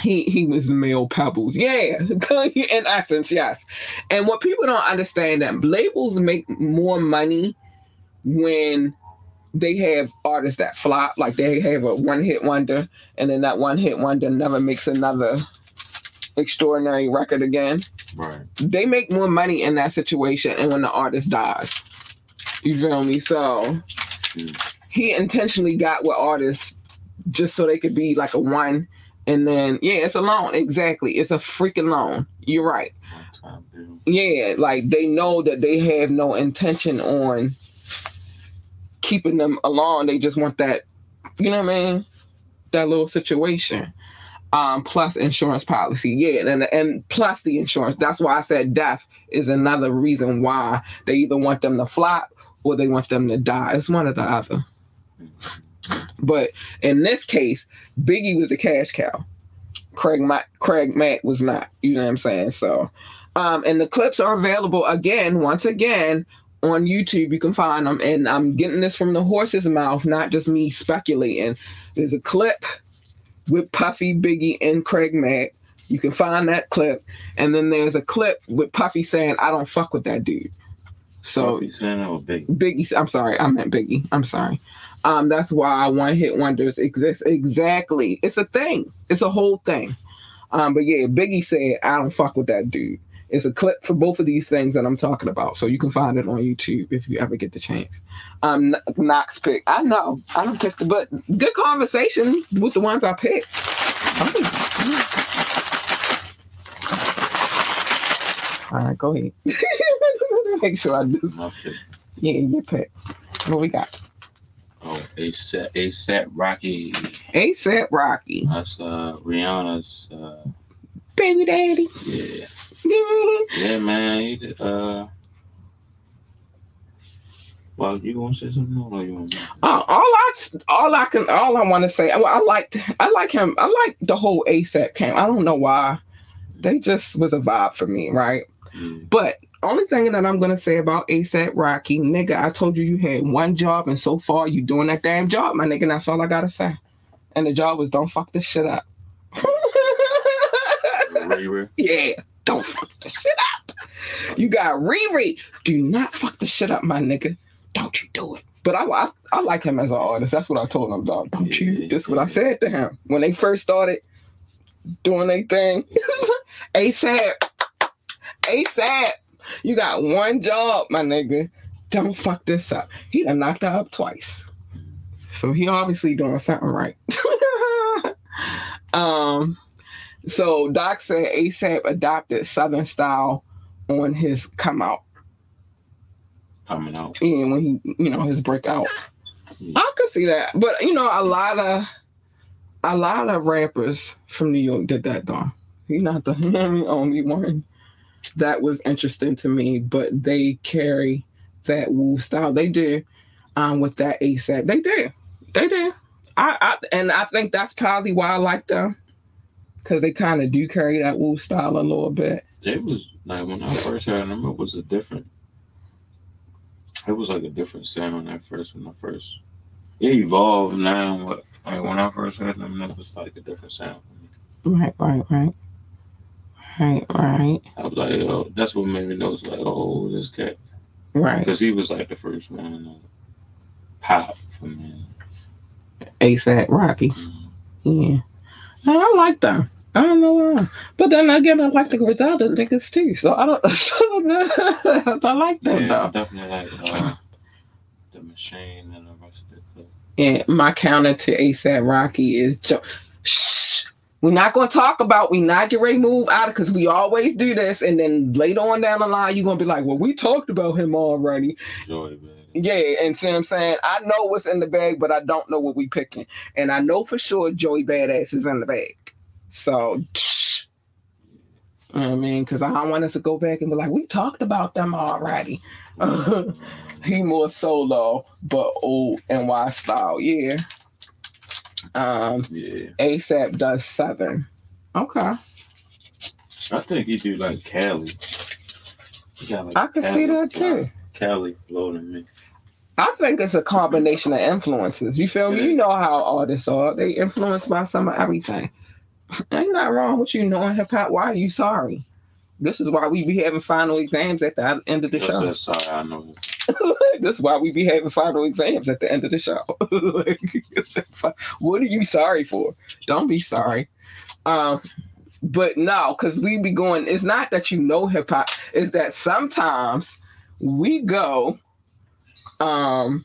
he he was male Pebbles. Yeah, in essence, yes. And what people don't understand that labels make more money when they have artists that flop, like they have a one hit wonder, and then that one hit wonder never makes another extraordinary record again. Right. They make more money in that situation and when the artist dies. You feel me? So he intentionally got with artists just so they could be like a one. And then yeah, it's a loan. Exactly. It's a freaking loan. You're right. Yeah, like they know that they have no intention on keeping them along. They just want that, you know what I mean? That little situation. Um, plus insurance policy. Yeah, and and plus the insurance. That's why I said death is another reason why they either want them to flop or they want them to die. It's one or the other. But in this case, Biggie was the cash cow. Craig Mack, Craig Mack was not. You know what I'm saying? So um, and the clips are available again, once again, on YouTube. You can find them. And I'm getting this from the horse's mouth, not just me speculating. There's a clip with Puffy, Biggie, and Craig Mack. You can find that clip. And then there's a clip with Puffy saying, I don't fuck with that dude. So Puffy saying that was big. Biggie, I'm sorry, I meant Biggie. I'm sorry. Um, that's why one hit wonders exist. Exactly. It's a thing. It's a whole thing. Um, but yeah, Biggie said, I don't fuck with that dude. It's a clip for both of these things that I'm talking about. So you can find it on YouTube if you ever get the chance. Um, Kn- Knoxx pick. I know. I don't pick the, but good conversation with the ones I picked. All right, go ahead. Make sure I do. My pick. Yeah, your pick. What we got? Oh, ASAP, ASAP Rocky. ASAP Rocky, That's uh Rihanna's uh baby daddy. yeah. Yeah, man. He did, uh well, you gonna say something more or you want? Uh, all I all I can all I want to say, well, I liked I like him. I like the whole ASAP camp. I don't know why. They just was a vibe for me, right? Yeah. But only thing that I'm gonna say about ASAP Rocky, nigga, I told you you had one job, and so far you doing that damn job, my nigga. And that's all I gotta say. And the job was don't fuck this shit up. Riri. yeah, don't fuck this shit up. You got Riri. Do not fuck the shit up, my nigga. Don't you do it. But I, I, I like him as an artist. That's what I told him, dog. Don't you? Yeah, is what I said to him when they first started doing their thing. ASAP, ASAP. You got one job, my nigga. Don't fuck this up. He done knocked her up twice. So he obviously doing something right. um, so Doc said ASAP adopted Southern style on his come out. Coming out. And when he, you know, his breakout. Yeah. I could see that. But you know, a lot of a lot of rappers from New York did that though. He's not the only one. That was interesting to me, but they carry that Wu style. They did um with that ASAP. They did. They did. I, I and I think that's probably why I like them. Cause they kind of do carry that Wu style a little bit. It was like when I first heard them, it was a different. It was like a different sound at first when I first. It evolved now, but like when I first heard them, it was like a different sound. Right, right, right. Right, right, I was like, oh, that's what made me know. It's like, oh, this cat, right. because he was like the first one to pop for me. ASAP Rocky. Mm. Yeah. No, I like them. I don't know why. But then again, I like the Griselda niggas too. So I don't I like them Yeah, I though. definitely like uh, the machine and the rest of the And my counter to ASAP Rocky is Joe. Shh. We're not gonna talk about we not get ready to move out of because we always do this, and then later on down the line, you're gonna be like, Well, we talked about him already. joy. Yeah, and see what I'm saying? I know what's in the bag, but I don't know what we picking. And I know for sure Joey Badass is in the bag. So, tsh. You know what I mean, because I don't want us to go back and be like, we talked about them already. he more solo, but old NY style, yeah. Um, Yeah, ASAP does Southern. Okay. I think he do like Cali. Like, I can see that too. Cali floating me. I think it's a combination of influences. You feel me? You know how artists are. They influenced by some of everything. Ain't nothing wrong with you knowing hip hop. Why are you sorry? This is why we be having final exams at the end of the show. sorry, I know. this is why we be having final exams at the end of the show. Like, what are you sorry for? Don't be sorry. Um, but no, because we be going, it's not that you know hip hop, it's that sometimes we go um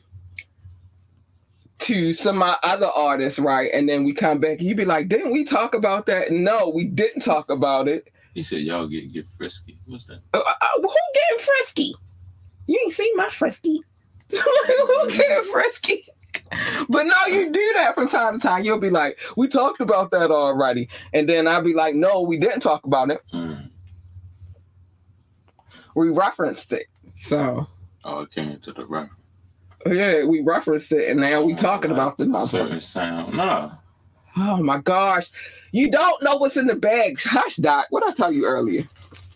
to some of my other artists, right? And then we come back and you be like, didn't we talk about that? No, we didn't talk about it. He said y'all get get frisky. What's that? Uh, uh, who getting frisky? You ain't seen my frisky. who getting frisky? But no, you do that from time to time. You'll be like, we talked about that already. And then I'll be like, no, we didn't talk about it. Mm. We referenced it. So Oh, it came to the reference. yeah, we referenced it and now we talking about the certain sound. No. Oh my gosh. You don't know what's in the bag. Hush, Doc. What I tell you earlier?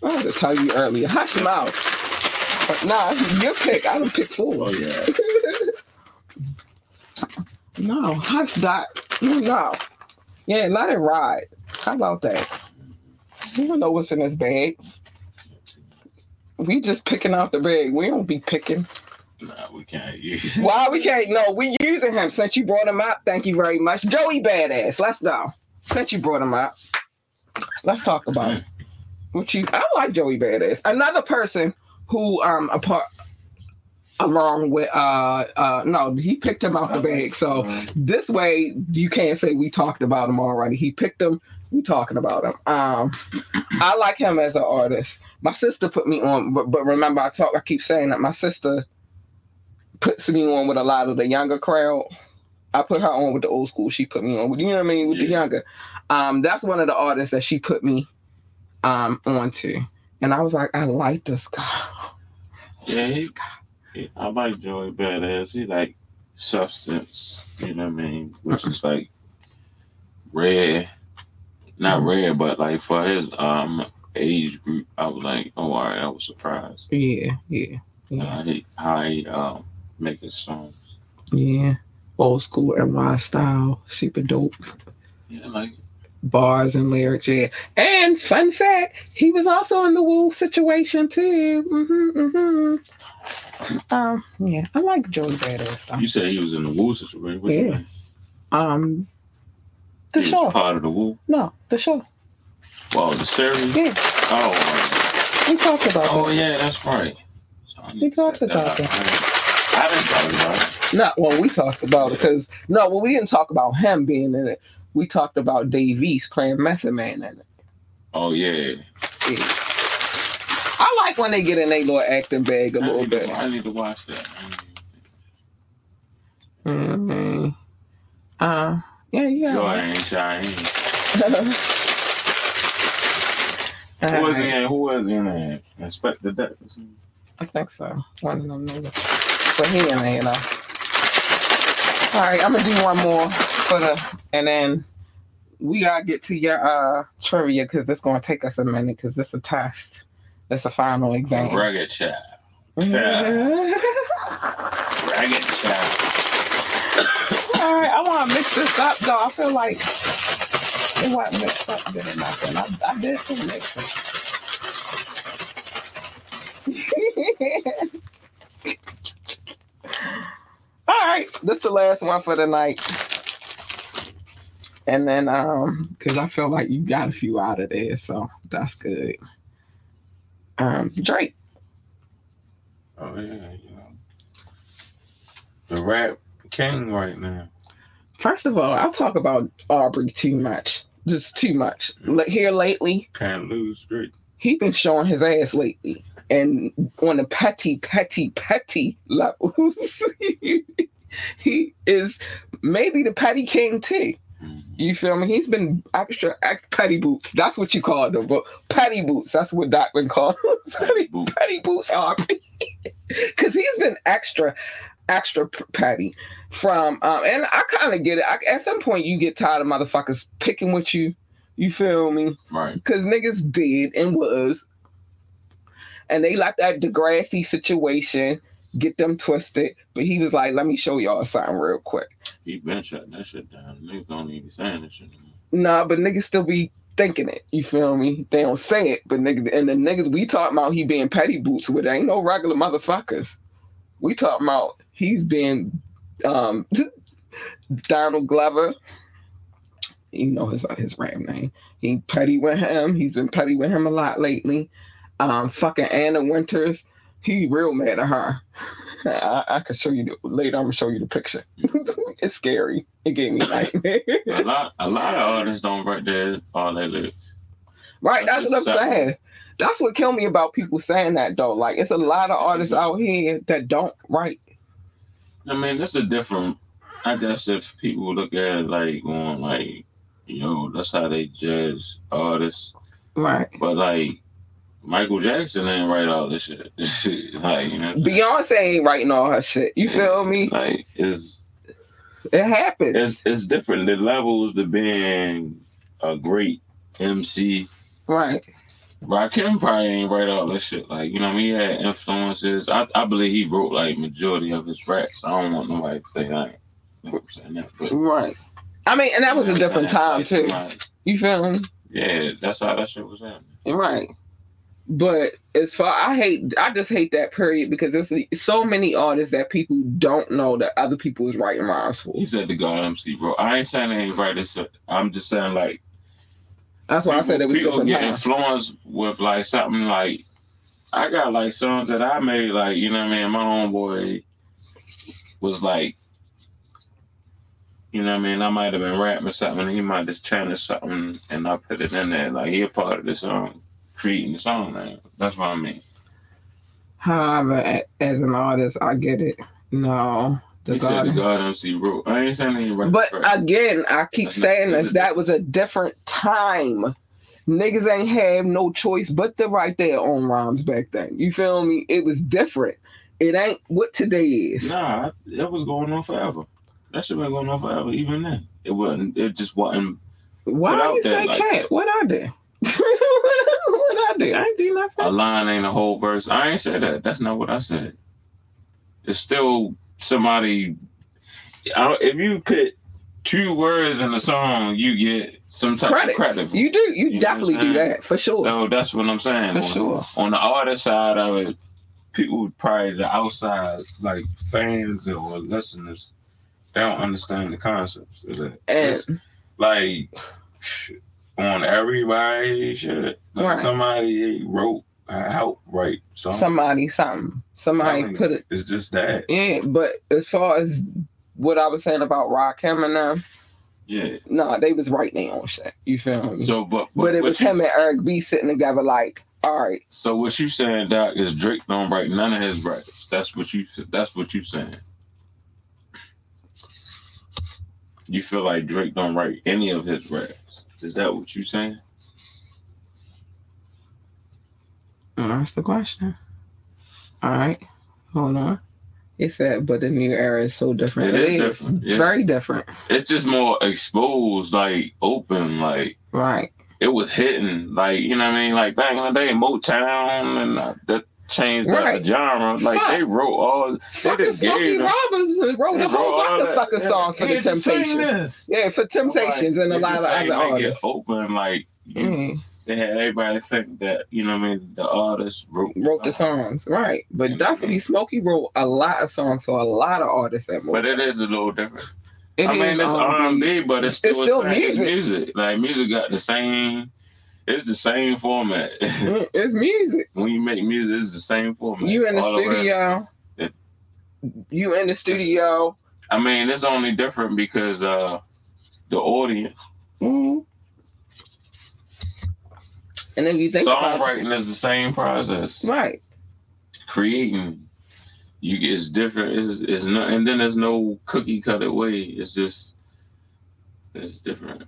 I had to tell you earlier. Hush mouth. But nah, your pick. I don't pick four. oh yeah. No, hush that. No. Yeah, let it ride. How about that? You don't know what's in this bag. We just picking out the bag. We don't be picking. Nah, we can't use. Why we can't? No, we using him since you brought him up. Thank you very much. Joey Badass. Let's go. Since you brought him up, let's talk about it. What you? I like Joey Badass. Another person who um apart along with uh uh no he picked him out the bag so this way you can't say we talked about him already he picked him we talking about him um i like him as an artist my sister put me on but, but remember i talk i keep saying that my sister puts me on with a lot of the younger crowd I put her on with the old school. She put me on with you know what I mean with the younger. Um, that's one of the artists that she put me um onto, and I was like, I like this guy. Yeah, he, he- I like Joey Badass. He like substance, you know what I mean? Which is like rare. Not rare, but like for his um age group, I was like, oh, all right, I was surprised. Yeah, yeah, yeah, Uh, he, how he um, make his songs. yeah. Old school NY style, super dope. Yeah, like bars and lyrics. Yeah. And fun fact, he was also in the Wu situation too. Mm hmm mm hmm Um, yeah, I like Joey Badass you said he was in the Wu situation. What Yeah. Um, the He show. part of the Wu. No, the show. Well, the series. Yeah, Oh, we talked about oh that. yeah, that's right. So We talked about that. I, I didn't talk about it. Not when we talked about it because no, well, we didn't talk about him being in it. We talked about Dave East playing Method Man in it. Oh yeah. Yeah. I like when they get in their little acting bag a I little need, to, bit. I need to watch that. I need to- hmm Uh, yeah, yeah. Joy ain't Shine. Who was he in? Who was in there? Inspector something? I think so. One of them. But he in there, you know. All right, I'm gonna do one more for the, and then we gotta get to your uh trivia because it's gonna take us a minute because this is a test. It's a final exam. Rugged Child. All Rugged Child. right, I want to mix this up though. I feel like it wasn't mixed up good enough, and I, I did some mixing. All right, this is the last one for the night. And then, um, because I feel like you got a few out of there, so that's good. Um, Drake. Oh yeah, you know. The rap king right now. First of all, I'll talk about Aubrey too much, just too much. Like here lately, Can't lose Drake. he been showing his ass lately, and on a petty, petty, petty level, he is maybe the petty king too. Mhm. You feel me? He's been extra act petty boots. That's what you call them, but petty boots. That's what Doc been called. petty, Boot. petty boots, Aubrey. Because he's been extra, extra petty from, um, and I kind of get it. I, at some point, you get tired of motherfuckers picking with you. You feel me? Right. Because niggas did and was. And they let that Degrassi situation get them twisted. But he was like, let me show y'all something real quick. He been shutting that shit down. Niggas don't even be saying that shit anymore. Nah, but niggas still be thinking it. You feel me? They don't say it, but niggas and the niggas we talking about he being petty boots with ain't no regular motherfuckers. We talking about he's been um Donald Glover. You know his his rap name. He petty with him. He's been petty with him a lot lately. Um, fucking Anna Winters. He real mad at her. I, I can show you the, later. I'm gonna show you the picture. it's scary. It gave me nightmares. A lot, a lot of artists don't write their all their lyrics. Right, that's what I'm Exactly. saying. That's what killed me about people saying that though. Like it's a lot of artists out here that don't write. I mean, that's a different. I guess if people look at it like going like, you know, that's how they judge artists. Right. But like, Michael Jackson ain't write all this shit. like, you know, Beyonce ain't writing all her shit. You feel me? like it's It happens. it's it's different. The levels to being a great MC. Right. Rakim probably ain't write all this shit. Like, you know, he had influences. I, I believe he wrote like majority of his raps. I don't want nobody to say I ain't you know what I'm saying that. But Right. I mean, and that was a different time too. somebody- You feel me? Yeah, that's how that shit was happening. Right. But as far I hate I just hate that period because there's so many artists that people don't know that other people is writing rhymes for. He said the God MC, bro. I ain't saying they ain't. This, I'm just saying like That's why I said it was people get influenced with like something like I got like songs that I made like you know what I mean. My homeboy was like, you know what I mean. I might have been rapping something, he might just channel something, and I put it in there. Like he a part of the song, creating the song. Man. That's what I mean. However, as an artist, I get it. No, The you said the God MC wrote. I ain't saying wrote But the again, I keep That's saying that's this. That was a different time. Niggas ain't have no choice but to write their own rhymes back then. You feel me? It was different. It ain't what today is. Nah, that was going on forever. That shit been going on forever. Even then, it wasn't. It just wasn't. Why out you say like cat? that. What I did? what I did? I ain't do nothing. A line ain't a whole verse. I ain't say that. That's not what I said. It's still somebody. I don't, if you put two words in a song, you get some type Credit. of credit. You do. You, You definitely do that for sure. So that's what I'm saying. For on, sure. On the artist side of it, people probably the outside, like fans or listeners, they don't understand the concepts of that. It's and like on everybody shit. Like Right. somebody wrote help write something. somebody, something, somebody put it. It's just that. Yeah, but as far as what I was saying about Rakim and them, Yeah. nah, they was writing their own shit. You feel me? So, but but it was you- him and Eric B sitting together like, all right, So what you saying, Doc, is Drake don't write none of his raps. That's what you. That's what you saying. You feel like Drake don't write any of his raps. Is that what you're saying? that's the question. All right, hold on. It said, but the new era is so different. It It is different, yeah. very different. It's just more exposed, like open, like Right. it was hitting, like you know what I mean. Like back in the day, Motown and uh, that changed the Right. genre. Like Fuck. they wrote all. They just Smokey gave them. Robinson wrote a whole lot of fucking songs for the just sing Temptation. this. Yeah, for Temptations and a Like, lot of other ain't make it artists. Open, like you Mm, they had everybody think that you know what I mean the artist wrote wrote the songs, right? But You I definitely mean? Smokey wrote a lot of songs for a lot of artists at But it is a little different. It I mean, it's um, R and B, but it's still, it's still the music. music. Like music got the same. It's the same format. mm, It's music. when you make music, it's the same format. You in the all studio. Yeah. You in the studio. I mean, it's only different because uh the audience. Mm. And if you think about Songwriting is the same process. right, Creating, you it's different. It's, it's no, and then there's no cookie cutter way. It's just it's different.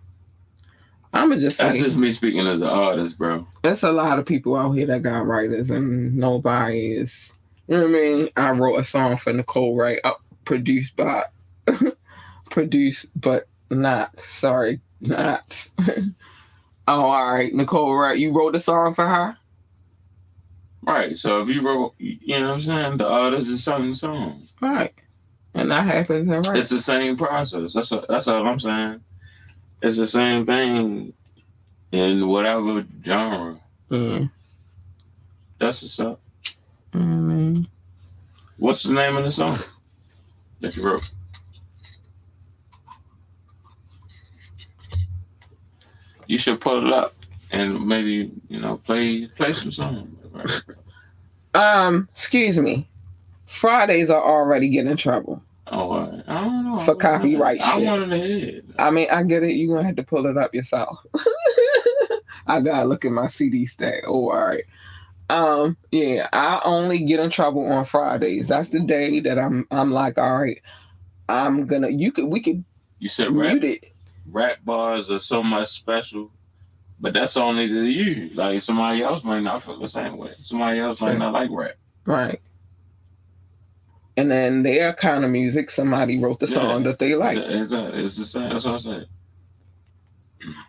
I'ma just That's just me speaking as an artist, bro. there's a lot of people out here that got writers, and nobody is. You know what I mean? I wrote a song for Nicole Wright, uh, produced by, produced but not. Sorry, not. oh, all right, Nicole Wright. You wrote a song for her. Right. So if you wrote, you know what I'm saying, the artist is singing the song. Right. And that happens in right. It's the same process. That's what, that's all I'm saying. It's the same thing in whatever genre. Mm. That's what's up. Mm. What's the name of the song that you wrote? You should pull it up and maybe you know play play some song. Um, excuse me. Fridays are already getting in trouble. Oh, I I don't know. For copyright I shit. wanted to hear it. I mean, I get it. You're gonna have to pull it up yourself. I gotta look at my CD stack. Oh, all right. Um, yeah, I only get in trouble on Fridays. That's the day that I'm I'm like, all right, I'm gonna you could we could You said rap, mute it. rap bars are so much special, but that's only to you. Like somebody else might not feel the same way. Somebody else might not like rap. Right. And then their kind of music, somebody wrote the song Yeah. that they like. It's, it's, the same. That's what I said.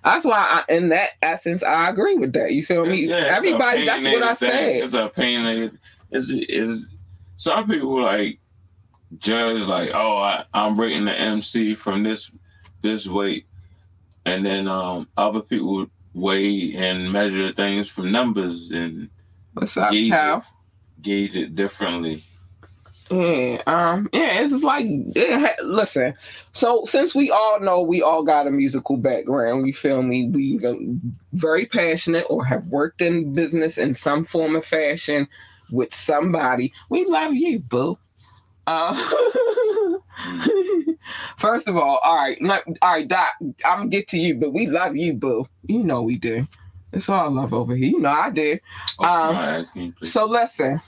That's why, I, in that essence, I agree with that. You feel me? Yeah, Everybody, that's what I thing. said. It's a opinionated. It's, it's some people like judge like, oh, I, I'm rating the MC from this this weight, and then um other people weigh and measure things from numbers and What's up, gauge it, gauge it differently. Yeah, um, yeah, it's just like, it listen. So since we all know we all got a musical background, you feel me? We very passionate or have worked in business in some form of fashion with somebody. We love you, boo. Uh, first of all, all right, let- all right, Doc. I'm gonna get to you, but we love you, boo. You know we do. It's all love over here. You know I do. Oh, Um, somebody asking you, please. So listen,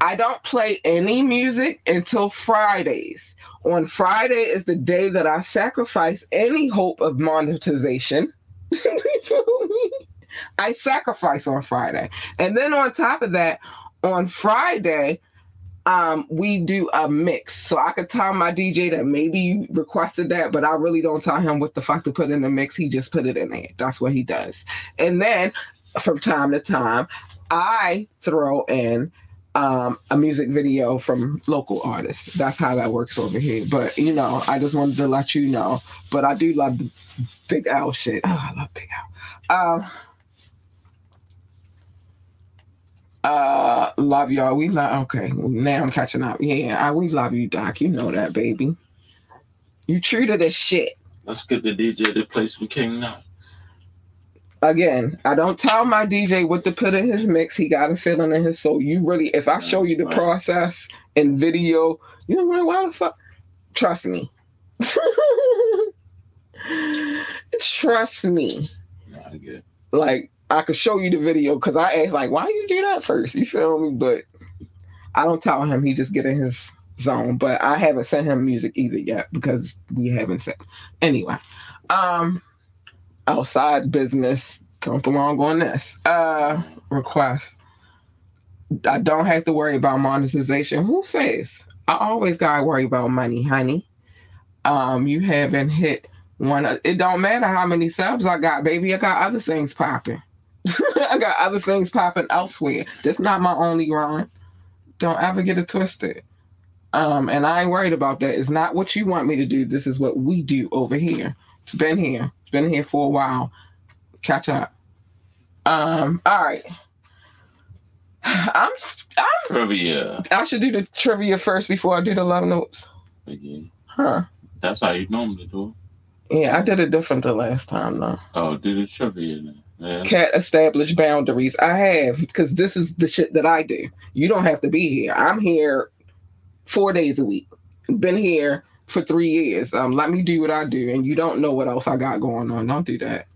I don't play any music until Fridays. On Friday is the day that I sacrifice any hope of monetization. I sacrifice on Friday. And then on top of that, on Friday, um, we do a mix. So I could tell my DJ that maybe you requested that, but I really don't tell him what the fuck to put in the mix. He just put it in there. That's what he does. And then from time to time, I throw in um, a music video from local artists. That's how that works over here. But you know, I just wanted to let you know. But I do love the Big L shit. Oh, I love Big L. Um, uh, love y'all. We love. Okay, now I'm catching up. Yeah, I, we love you, Doc. You know that, baby. You true to this shit. Let's get the DJ to play some King Knoxx. Again, I don't tell my DJ what to put in his mix. He got a feeling in his soul. You really, if I show you the process in video, you know like, why the fuck? Trust me. Trust me. Nah, I get. Like I could show you the video because I asked like, why you do that first? You feel me? But I don't tell him. He just get in his zone. But I haven't sent him music either yet because we haven't sent. Anyway, um, outside business. Don't belong on this. Uh, request. I don't have to worry about monetization. Who says? I always gotta worry about money, honey. Um, you haven't hit one. It don't matter how many subs I got, baby. I got other things popping. I got other things popping elsewhere. That's not my only grind. Don't ever get it twisted. Um, and I ain't worried about that. It's not what you want me to do. This is what we do over here. It's been here. Been here for a while. Catch up. Um, all right. I'm, I'm Trivia. I should do the trivia first before I do the love notes. Again. Huh. That's how you normally do it. Yeah, I did it different the last time though. Oh, do the trivia then. Yeah. Can't establish boundaries. I have because this is the shit that I do. You don't have to be here. I'm here four days a week. Been here for three years. Um, let me do what I do, and you don't know what else I got going on. Don't do that.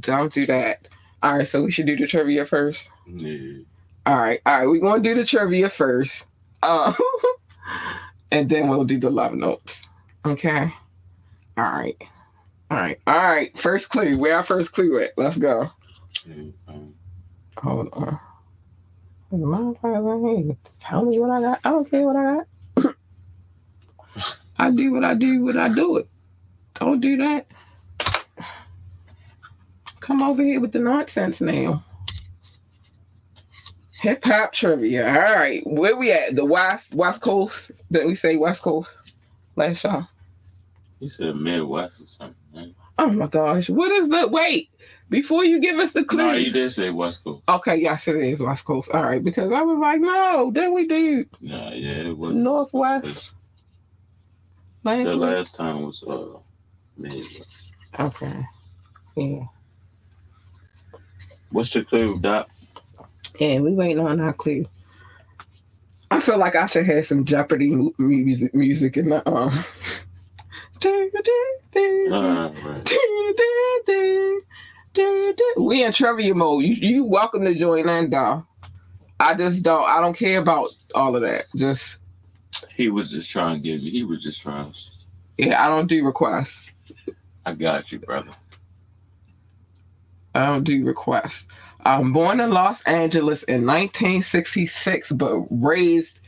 Don't do that. All right, so we should do the trivia first. Yeah. All right, all right. We're gonna do the trivia first, um, and then we'll do the love notes. Okay. All right. All right. All right. First clue. Where our first clue at? Let's go. yeah. Um, Hold on. The motherfuckers Tell me what I got. I don't care what I got. I do what I do when I do it. Don't do that. Come over here with the nonsense now. Hip hop trivia. All right. Where we at? The West West Coast. Didn't we say West Coast last show? You said Midwest or something. Right? Oh my gosh. What is the wait? Before you give us the clue. No, he did say West Coast. Okay, yes, it is West Coast. All right, because I was like, no, then we do Nah, yeah, it was. Northwest last The week. last time was uh Midwest. Okay, yeah, What's your clue, Doc? yeah, we waiting on our clue. I feel like I should have some Jeopardy music, music in the um. Uh, right. We in trivia mode. You you welcome to join in, though. I just don't. I don't care about all of that. Just He was just trying to give you. He was just trying. to- yeah, I don't do requests. I got you, brother. I don't do requests. I'm born in Los Angeles in 1966, but raised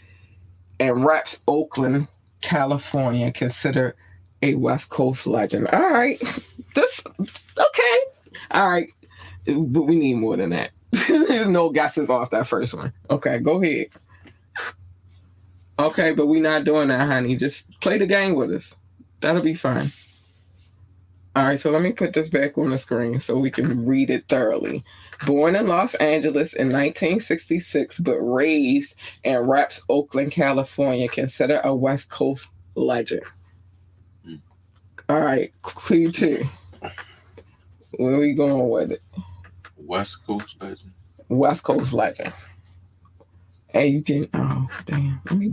in Raps, Oakland, California, considered a West Coast legend. All right. This okay. All right. But we need more than that. There's no guesses off that first one. Okay, go ahead. Okay, but we're not doing that, honey. Just play the game with us. That'll be fine. All right, so let me put this back on the screen so we can read it thoroughly. Born in Los Angeles in 1966, but raised in Raps, Oakland, California, considered a West Coast legend. Hmm. All right, clue two. Where we going with it? West Coast legend. West Coast legend. And you can, oh, damn. Let me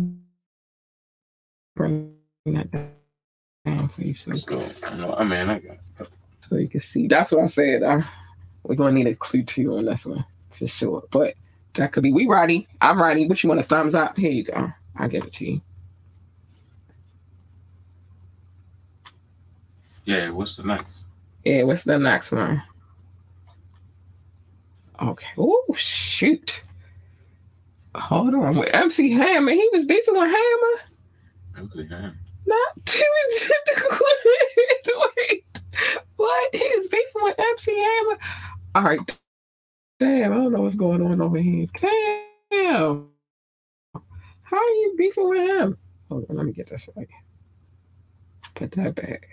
bring that down for you so, So, no, I mean, I got. so you can see. That's what I said. Uh, we're going to need a clue two on this one for sure. But That could be. We ready? I'm ready. What you want? A thumbs up? Here you go. I'll give it to you. Yeah, what's the next? Yeah. What's the next one? Okay. Oh shoot. Hold on. With MC Hammer, he was beefing with Hammer. MC Hammer. Not too Wait. What? He was beefing with MC Hammer. All right. Damn, I don't know what's going on over here. Damn. How are you beefing with him? Hold on, let me get this right. Put that back.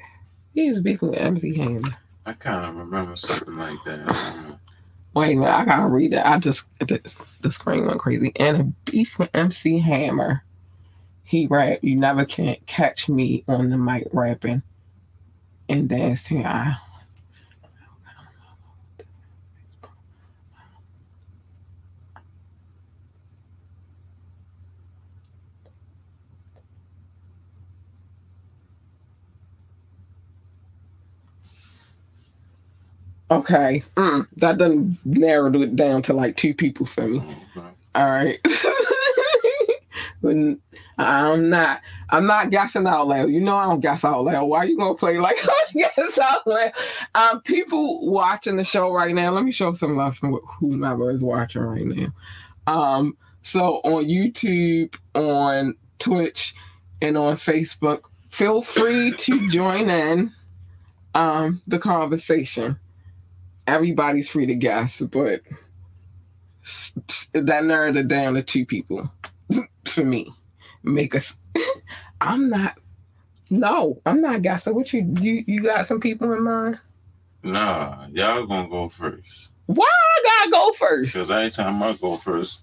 He was beefing with MC Hammer. I kind of remember something like that. Wait a minute, I gotta read it. I just the, the screen went crazy. And a beef with MC Hammer. He rap, you never can catch me on the mic rapping and dancing. I Okay, mm, that doesn't narrow it down to like two people for me. Okay. All right. But I'm not. I'm not guessing out loud. You know I don't guess out loud. Why are you gonna play like I guess out loud? Um, people watching the show right now. Let me show some love from whomever is watching right now. Um, so on YouTube, on Twitch, and on Facebook, feel free to join in um the conversation. Everybody's free to guess, but that narrowed it down to two people for me. Make us. I'm not. No, I'm not guessing. What you you you got some people in mind? Nah, y'all gonna go first. Why I gotta go first? Because every time I go first,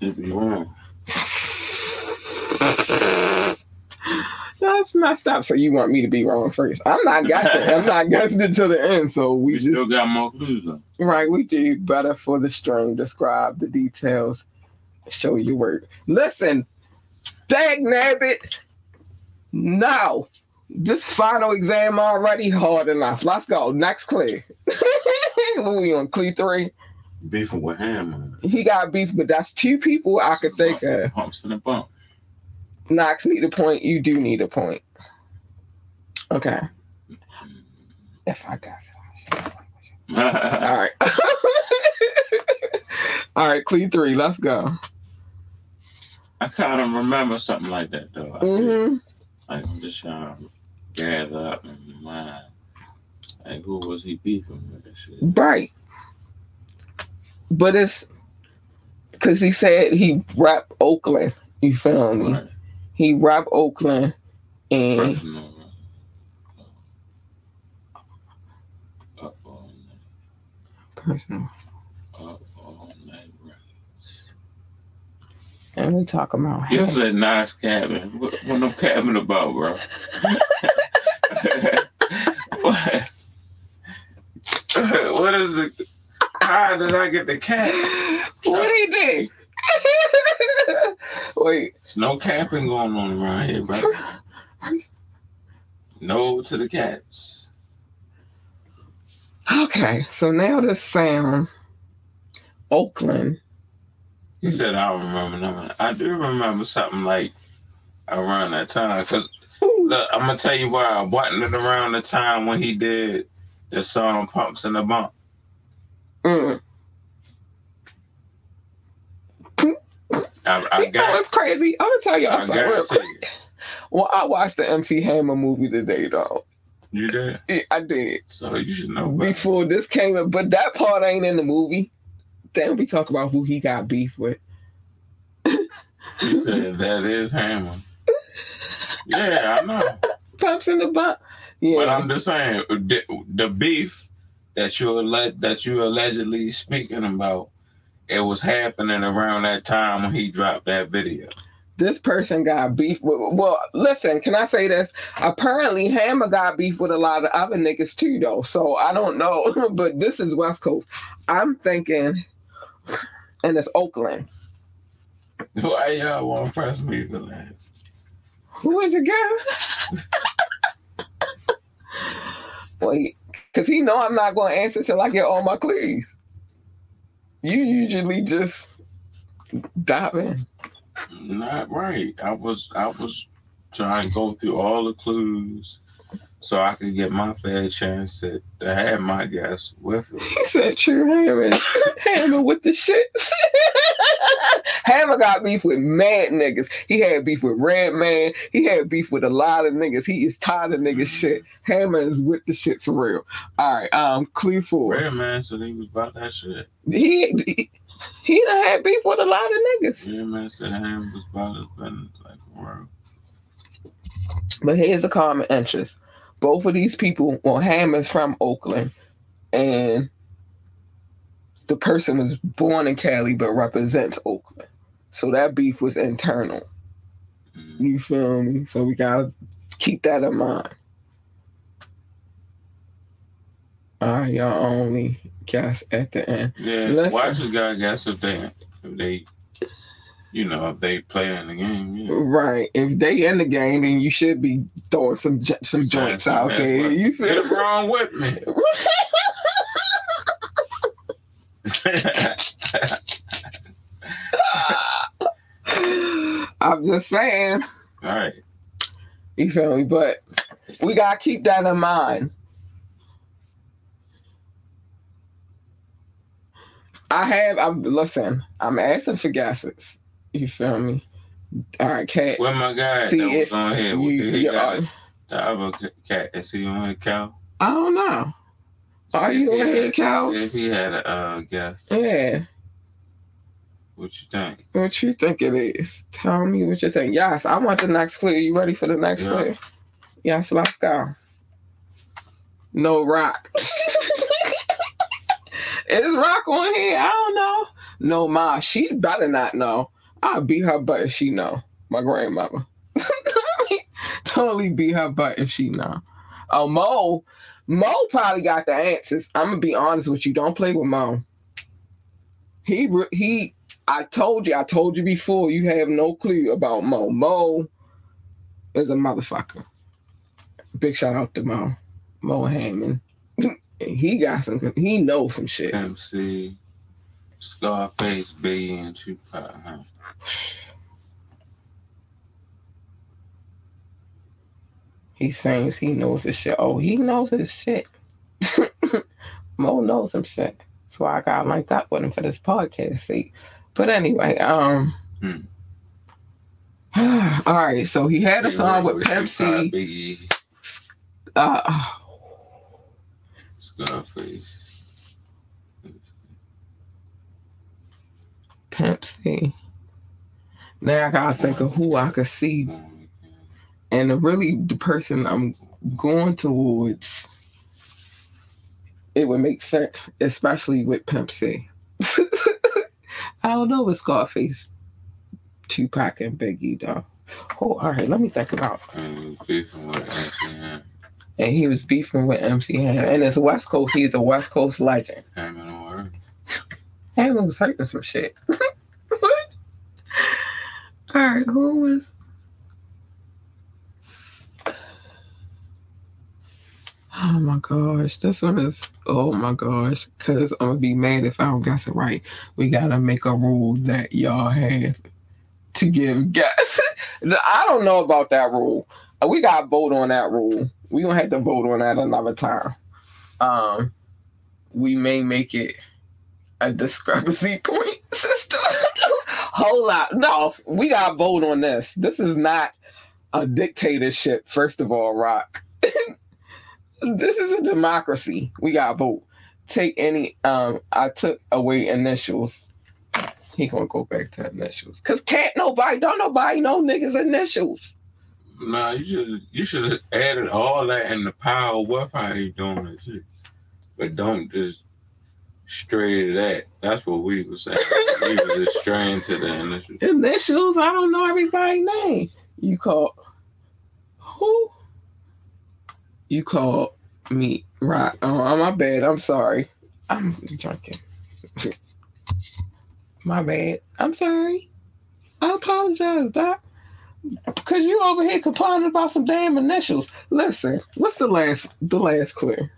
it be wrong. That's messed up. So you want me to be wrong first? I'm not guessing. I'm not guessing until the end. So we We just still got more clues though. right. We do better for the string. Describe the details. Show your work. Listen, dag nabbit. No, this final exam already hard enough. Let's go. Next clear. what we on clear three? Beefing with him. He got beef, but that's two people I could think of. Pumps in the bump. Knoxx need a point. You do need a point. Okay. If I got it. All right. All right, clear three. Let's go. I kind of remember something like that though. I did. hmm Like I'm just trying to gather up in my mind. Like who was he beefing with and shit? Right. But it's because he said he rap Oakland. You feel me? Right. He robbed Oakland and Personal. Up all personal. Up all night. records. And we talk about You him. said nice cabin. What, what no cabin about, bro? what? what is the? How did I get the cat? What he did? Wait. There's no camping going on around here, bro. No to the caps. Okay, so now this sound Oakland. You said I don't remember nothing. I do remember something like around that time. Cause look, I'm gonna tell you why. I wasn't it around the time when he did the song "Pumps in the Bump"? Mm. I, I You know what's crazy? I'm gonna tell y'all I something real quick. you. Well, I watched the MC Hammer movie today, though. You did. Yeah, I did. So you should know. Before this came up, but that part ain't in the movie. Then we talk about who he got beef with. You said that is Hammer. Yeah, I know. Pumps in the butt. Yeah. But I'm just saying the, the beef that you that you allegedly speaking about, it was happening around that time when he dropped that video. this person got beef with. Well, listen, can I say this? Apparently, Hammer got beef with a lot of other niggas too, though. So I don't know, but this is West Coast. I'm thinking, and it's Oakland. Why y'all want to press me for that? Who is it, girl? Wait, because he know I'm not going to answer till I get all my clues. You usually just Diving. Not right. I was I was trying to go through all the clues so I could get my fair chance to, to have my guess with it. He said True Hammer. Hammer with the shit. Hammer got beef with mad niggas. He had beef with Redman. He had beef with a lot of niggas. He is tired of niggas shit. Hammer is with the shit for real. All right, um, four. Red man said he was about that shit. He, he he done had beef with a lot of niggas. Yeah, man said him was about his business like for real. But here's a common interest. Both of these people, well, Hammer's from Oakland, and the person was born in Cali but represents Oakland. So that beef was internal. Mm. You feel me? So we gotta keep that in mind. All right, y'all only guess at the end. Yeah, Listen. watchers gotta guess if they if they you know if they play in the game. Yeah. Right. If they in the game, then you should be throwing some some joints out there. You Get feel it wrong with me. I'm just saying. All right. You feel me? But we gotta keep that in mind. I have. I'm listen. I'm asking for guesses. You feel me? All right, cat. Where my guy See that was it. on here? You, he you got are, the other cat. Is he on here, Cal? I don't know. Are you on here, cow? If he had a uh, guess, Yeah. what you think? What you think it is? Tell me what you think. Yes, I want the next clue. You ready for the next Yeah. clue? Yes, let's go. No rock. Is rock on here? I don't know. No, ma, she better not know. I'll beat her butt if she know. My grandmother. totally beat her butt if she know. Oh, Mo. Mo probably got the answers. I'm gonna be honest with you. Don't play with Mo. He he I told you, I told you before, you have no clue about Mo. Mo is a motherfucker. Big shout out to Mo. Mo Hammond. he got some, he knows some shit. MC, Scarface, Biggie, and Tupac. Huh? He sings, he knows his shit. Oh, he knows his shit. Mo knows some shit. That's why I got linked up with him for this podcast. See, but anyway, um, Hmm. all right. So he had a He song with Pepsi. Uh, Scarface. Pepsi. Now I gotta think of who I could see, and really the person I'm going towards. It would make sense, especially with Pepsi. I don't know with Scarface, Tupac, and Biggie though. Oh, all right. Let me think about. And beefing with MC And he was beefing with MC Hammer, and it's West Coast. He's a West Coast legend. Hammer on Earth. Hammer was hurting some shit. All right. Who was? Oh my gosh, this one is oh my gosh, because I'm gonna be mad if I don't guess it right. We gotta make a rule that y'all have to give guess. I don't know about that rule. Uh, We gotta vote on that rule. We gonna have to vote on that another time. Um, we may make it a discrepancy point system. Hold up, no, we gotta vote on this. This is not a dictatorship. First of all, Rock. this is a democracy. We gotta vote. Take any. Um, I took away initials. He gonna go back to initials. Cause can't nobody, don't nobody know niggas initials. Nah, you should you should have added all that in the pile with how you doing this shit. But don't just stray to that. That's what we was saying. we was just to the initial. Initials. I don't know everybody's name. You call who? You call me right? Oh, oh, my bad. I'm sorry. I'm drinking. my bad. I'm sorry. I apologize, Doc. Cause you over here complaining about some damn initials. Listen, what's the last the last clue?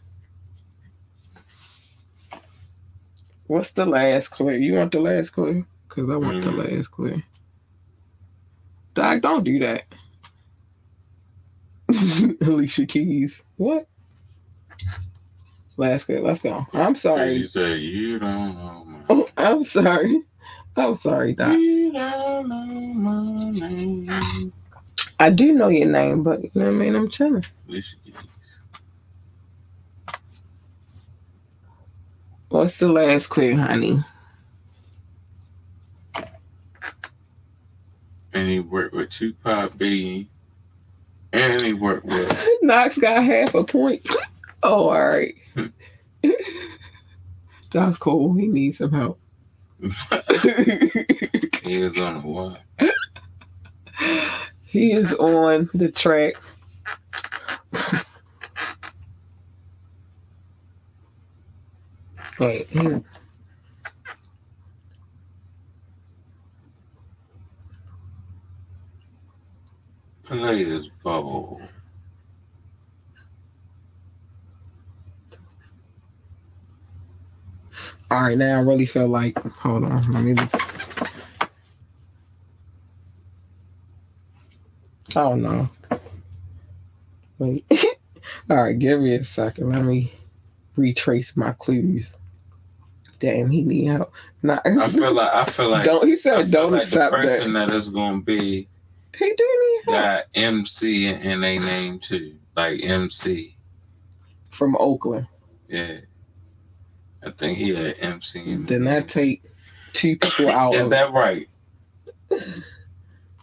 What's the last clue? You want the last clue? because I want the Mhm. last clue. Doc, don't do that. Alicia Keys. What? Last clue. Let's go. I'm sorry. You say you don't know my Oh, I'm sorry. I'm sorry, Doc. You don't know my name. I do know your name, but you know what I mean? I'm chilling. Alicia Keys. What's the last clue, honey? And he worked with Tupac Biggie. And he worked with Knoxx got half a point. Oh, all right. That's cool. He needs some help. he was on the what? he is on the track. Wait, he- Play this ball. all right. Now I really feel like. Hold on. Let me. Oh no. Wait. all right. Give me a second. Let me retrace my clues. Damn, he need help. Nah, I feel like I feel like don't. He said don't like the accept that. person that is gonna be He do need help. got MC in a name too. Like MC. From Oakland. Yeah. I think he had MC in Then that name. take two people out. Is of, that right?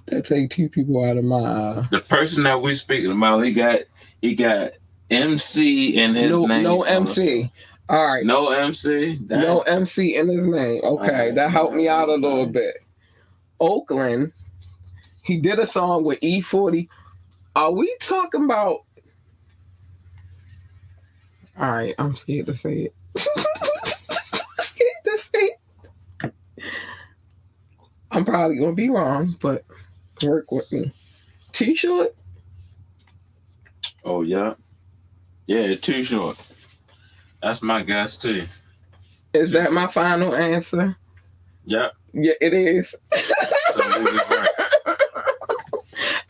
that take two people out of my. Uh, The person that we speaking about, he got he got MC in his no, name. no MC. All right. No MC. That- No MC in his name. Okay, Okay. that helped me out a little bit. Oakland, he did a song with E40. Are we talking about? All right, I'm scared to say it. scared to say it. I'm probably gonna be wrong, but work with me. T-shirt. Oh yeah. Yeah, too short. That's my guess too. Is that my final answer? Yep. Yeah, it is. We was right.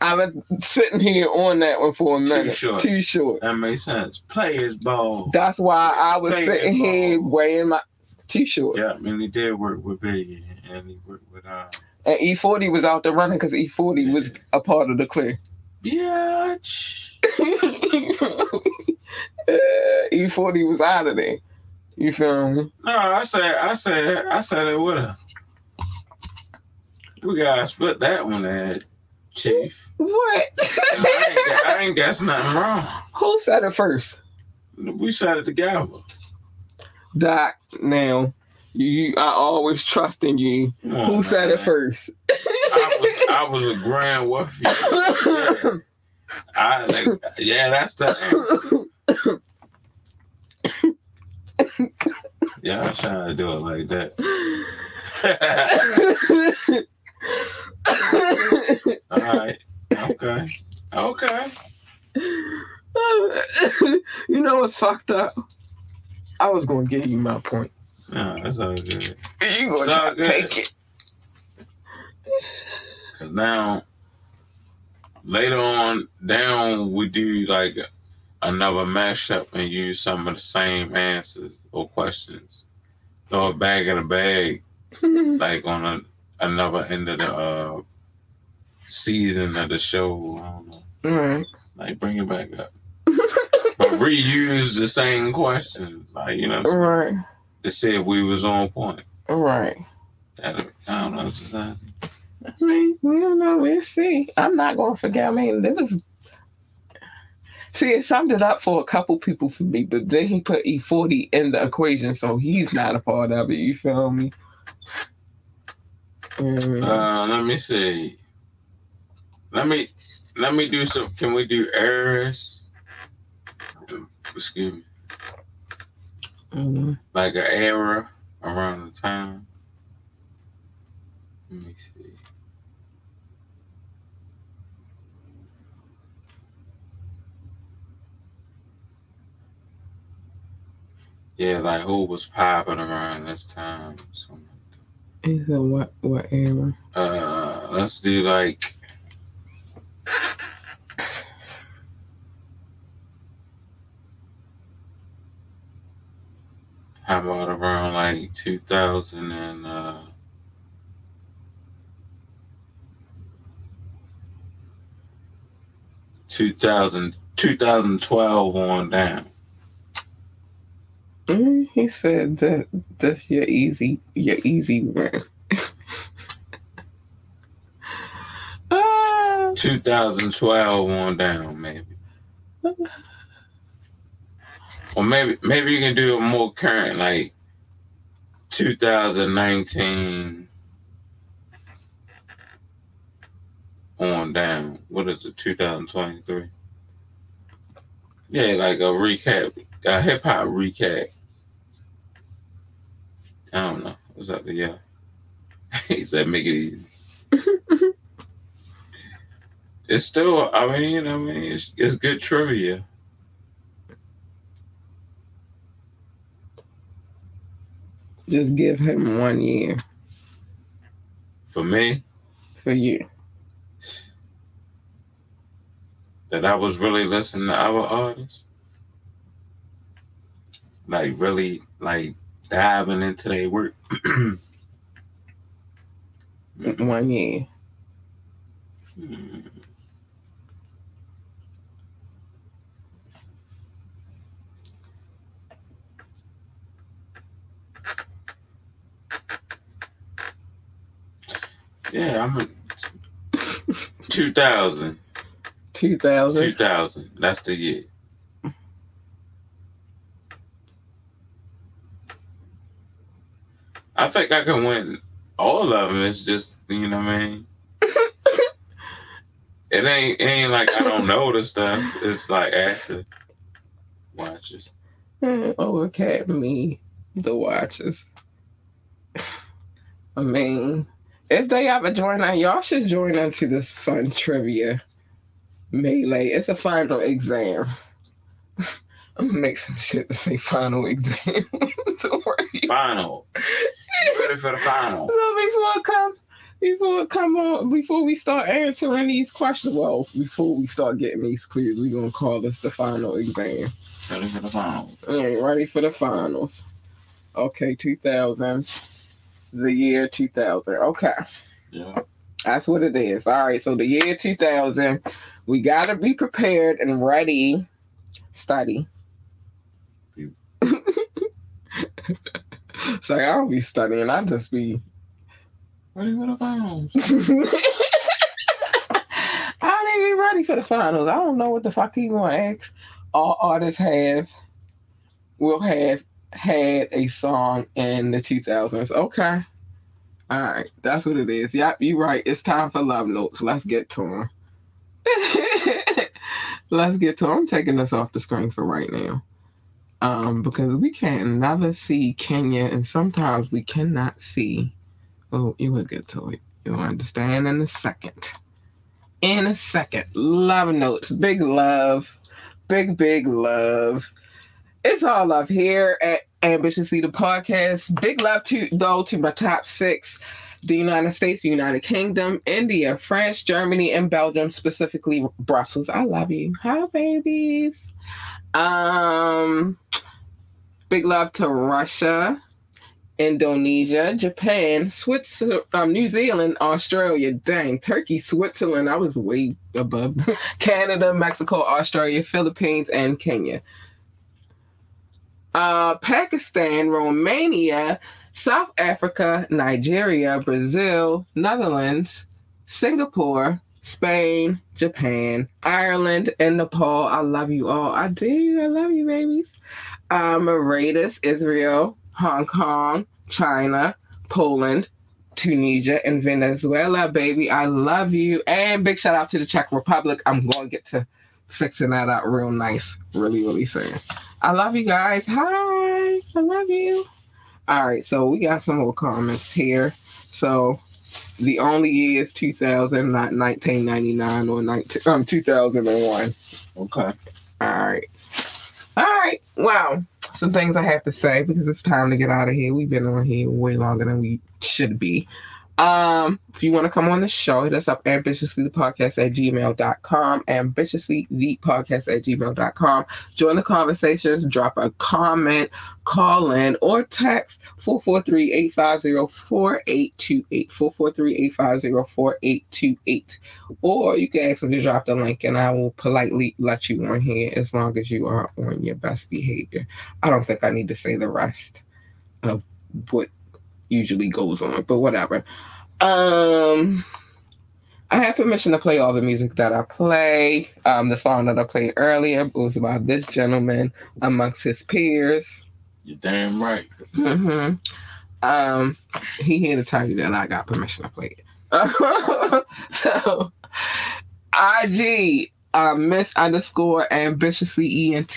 I've been sitting here on that one for a minute. short. Too short. That makes sense. Players ball. That's why I was Play sitting here weighing my too short. Yeah, I mean he did work with Biggie and he worked with uh And E40 was out there running because E40 was a part of the Click. Bitch. Uh, E40 was out of there. You feel me? No, I said I said I said it with her. We gotta split that one there, Chief. What? I ain't, I ain't guess nothing wrong. Who said it first? We said it together. Doc, now, you, I always trust in you. On, Who said it first? I was I was agreeing with you. I like, yeah, that's the yeah. I was trying to do it like that. All right. Okay. Okay. you know what's fucked up? I was gonna give you my point. No, that's all good. You gonna try to take it. Cause now, later on down, we do like another mashup and use some of the same answers or questions. Throw it back in a bag, like on a, another end of the uh, season of the show. I don't know. Alright. Like bring it back up, but reuse the same questions. Like you know, Alright. To see if we was on point. Alright. I don't know. Just, I mean, we don't know. We'll see. I'm not gonna forget. I mean, this is. See, it summed it up for a couple people for me, but then he put E40 in the equation, so he's not a part of it. You feel me? Mm. Uh, let me see. Let me let me do some. Can we do errors? Excuse me. Mm. Like an era around the time. Let me see. Yeah, like who was popping around this time? Something He said what what era? Uh, let's do like. How about around like 2000 and uh, Two thousand, 2012 on down. Mm, he said that that's your easy your easy win. ah, 2012 on down, maybe. Or maybe maybe you can do a more current, like 2019 on down. What is it? 2023. Yeah, like a recap, a hip hop recap. I don't know. What's up? Yeah. he said, make it easy. it's still, I mean, I mean, it's, it's good trivia. Just give him one year For me, for you. that I was really listening to our artists. Like really like diving into their work. One year. Hmm. Yeah, I'm a 2000. Two thousand. 2000. That's the year. I think I can win all of them. It's just, you know what I mean? it ain't it ain't like I don't know the stuff. It's like after watches. Oh, me, the watches. I mean, if they ever join on, y'all should join into this fun trivia melee. It's a final exam. I'm gonna make some shit to say final exam. Worry. Final. Ready for the final. So before it come, before it come on, before we start answering these questions, well, before we start getting these clues, we gonna call this the final exam. Ready for the final. All right, ready for the finals. Okay, 2000. The year 2000. Okay, Yeah. that's what it is. All right, so the year 2000, we got to be prepared and ready. Study. so I don't be studying, I just be. Ready for the finals. I don't even be ready for the finals. I don't know what the fuck he gonna ask. All artists have will have had a song in the 2000s. Okay. All right. That's what it is. Yep, you're right. It's time for love notes. Let's get to them. Let's get to them. I'm taking this off the screen for right now. Um, because we can never see Kenya, and sometimes we cannot see. Oh, you will get to it. You'll understand in a second. In a second. Love notes. Big love. Big, big love. It's all love here at Ambitiously the podcast. Big love to though to my top six. The United States, the United Kingdom, India, France, Germany, and Belgium, specifically Brussels. I love you. Hi, babies. Um, big love to Russia, Indonesia, Japan, Switzerland, um, New Zealand, Australia. Dang, Turkey, Switzerland. I was way above. Canada, Mexico, Australia, Philippines, and Kenya. Uh, Pakistan, Romania, South Africa, Nigeria, Brazil, Netherlands, Singapore, Spain, Japan, Ireland, and Nepal. I love you all. I do. I love you, babies. Uh, Mauritius, Israel, Hong Kong, China, Poland, Tunisia, and Venezuela, baby. I love you. And big shout out to the Czech Republic. I'm going to get to fixing that out real nice, really, really soon. I love you guys. Hi. I love you. All right, so we got some more comments here. So the only year is 2000, not 1999 or 19, um, 2001. Okay. All right. All right. Wow. some things I have to say because it's time to get out of here. We've been on here way longer than we should be. Um, if you want to come on the show, hit us up ambitiously the podcast at gmail.com, ambitiously the podcast at gmail.com. Join the conversations, drop a comment, call in, or text 443-850-4828, 443-850-4828. Or you can ask them to drop the link and I will politely let you on here as long as you are on your best behavior. I don't think I need to say the rest of what usually goes on, but whatever. Um, I have permission to play all the music that I play. Um, the song that I played earlier was about this gentleman amongst his peers. You're damn right. Mm-hmm. Um, he here to tell you that I got permission to play it. so, IG, uh, Miss underscore ambitiously ENT,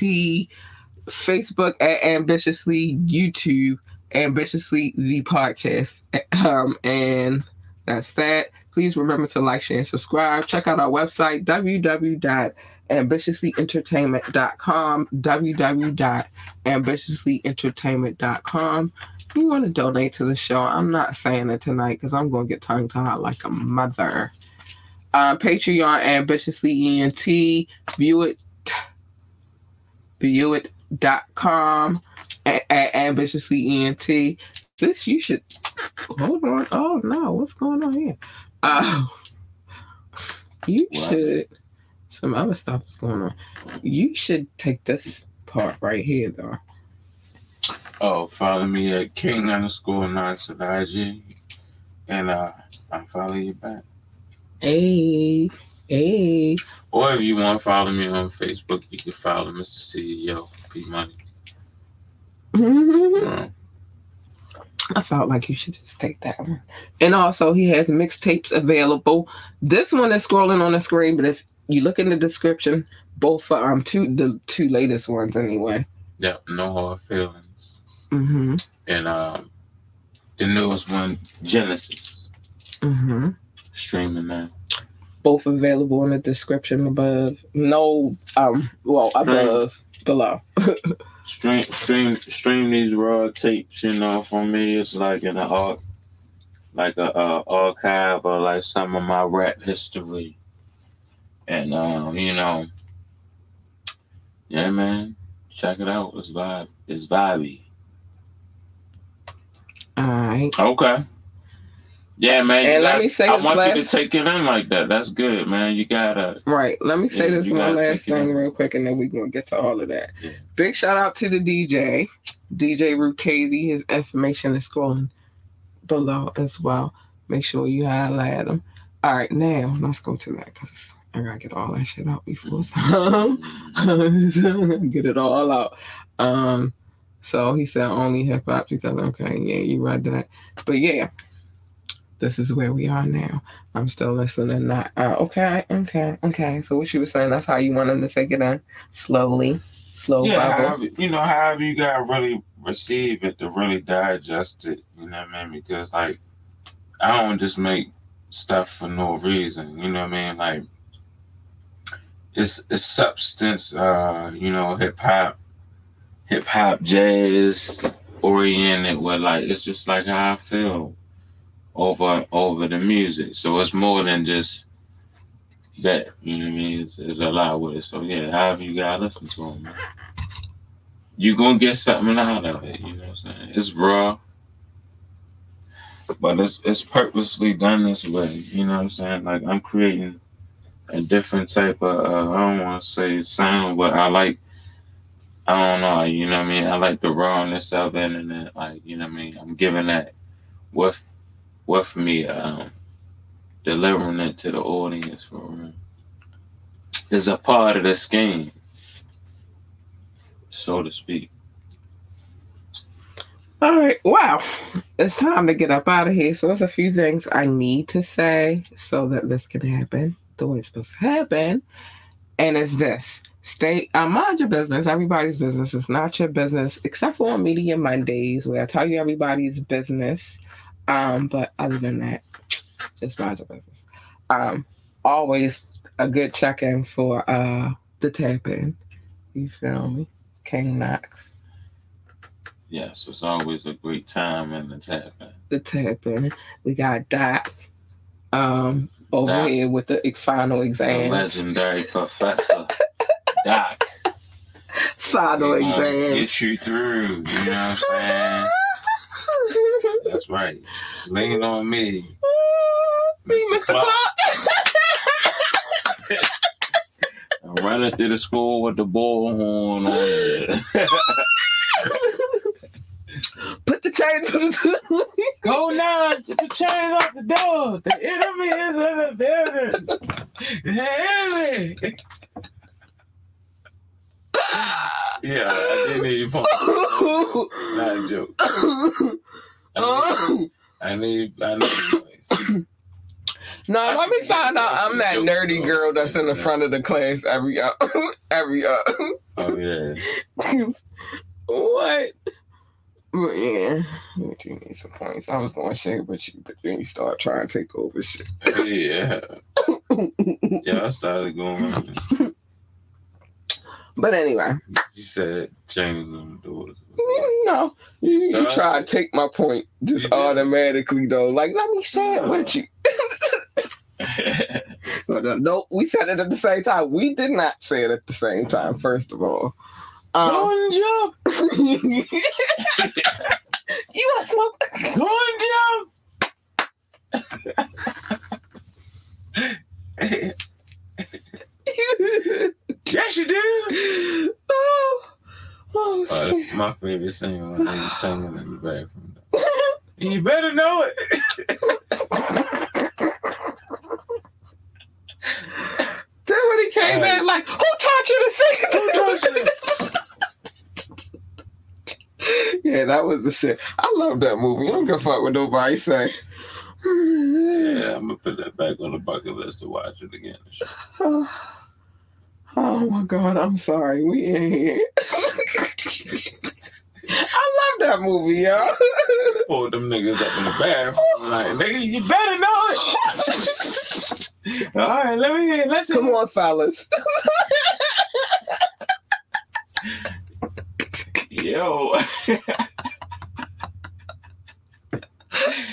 Facebook at ambitiously, YouTube ambitiously the podcast. Um, and that's that. Please remember to like, share, and subscribe. Check out our website, www.ambitiouslyentertainment.com, www.ambitiouslyentertainment.com. If you want to donate to the show, I'm not saying it tonight because I'm going to get tongue tied like a mother. Uh, Patreon, ambitiously ENT, view it, view it.com at, at ambitiously ENT. This you should hold on. Oh no, what's going on here? Uh, you What? should. Some other stuff is going on. You should take this part right here, though. Oh, follow me at king underscore IG, and uh, I'll follow you back. Hey, hey. Or if you want to follow me on Facebook, you can follow Mr. CEO P Money. Um, I felt like you should just take that one. And also, he has mixtapes available. This one is scrolling on the screen, but if you look in the description, both for um two the two latest ones anyway. Yep, no hard feelings. Mm-hmm. And um, the newest one, Genesis, Mm-hmm. streaming now. Both available in the description above. No, um, well above, below. Stream, stream, stream these raw tapes. You know, for me, it's like an art, like a, uh archive of like some of my rap history. And um, you know, yeah, man, check it out. It's vibe. It's vibey. All right. Okay. Yeah, man. And let got- me say I this want you to take it in like that. That's good, man. You gotta. Right. Let me say Yeah, this one last thing real quick, and then we're gonna get to all of that. Yeah. Big shout out to the DJ, DJ Rukazi. His information is scrolling below as well. Make sure you highlight him. All right, now let's go to that because I gotta get all that shit out before time. get it all out. Um, so he said only hip hop He said, Okay, yeah, you read that. But yeah, this is where we are now. I'm still listening. Not uh, okay, okay, okay. So what she was saying? That's how you want him to take it in slowly, slow yeah, however, you know, however you gotta really receive it to really digest it. You know what I mean? Because like, I don't just make stuff for no reason. You know what I mean? Like, it's it's substance. Uh, you know, hip hop, hip hop, jazz oriented. Where like it's just like how I feel over over the music. So it's more than just that. You know what I mean? It's, it's a lot with it. So yeah, however you gotta listen to them, man. You gonna get something out of it. You know what I'm saying? It's raw. But it's it's purposely done this way. You know what I'm saying? Like I'm creating a different type of uh, I don't want to say sound, but I like I don't know. You know what I mean? I like the rawness of it, and then like you know what I mean. I'm giving that with with me, um, delivering it to the audience for real. It's a part of this game, so to speak. All right. Wow. It's time to get up out of here. So there's a few things I need to say so that this can happen the way it's supposed to happen. And it's this. Stay uh, mind your business. Everybody's business is not your business, except for on Media Mondays, where I tell you everybody's business. Um, but other than that, just mind your business. Um, always a good check-in for uh the tap in. You feel me? King Knoxx. Yes, it's always a great time in the tap in. the tap in. We got Doc um over Doc. here with the final The exam. legendary professor Doc. Final exam. Get you through. You know what I'm saying? That's right. Lean on me. Me, Mr. Clark. I'm running through the school with the bullhorn on it. Put the chain to the Go now, get the chains off the door. The enemy is in the building. The enemy. Yeah, I didn't even. Not a joke. I need, I need, I need No, I let me find out I'm that nerdy girl that's in the front of the class every uh, every uh Oh yeah. what? But yeah, you need some points. I was going to share with you, but then you start trying to take over shit. Yeah. Yeah, I started going. But anyway, You said change them doors. no, you, you try to take my point just automatically though. Like, let me share it with you. No, we said it at the same time. We did not say it at the same time. First of all, um, Go jump. you want smoke? Go and jump. yes, you do. oh, oh Uh, my favorite singer when they singing in the bathroom. You better know it. Then when he came Alright. in, like, who taught you to sing? Who taught you yeah, that was the shit. I love that movie. I don't give a fuck what nobody say. Yeah, I'm gonna put that back on the bucket list to watch it again. Oh, oh my god, I'm sorry. We in here. I love that movie, yo. Pulled them niggas up in the bathroom. Like, oh. nigga, you better know it. All right, let me let's Come on, fellas. Yo.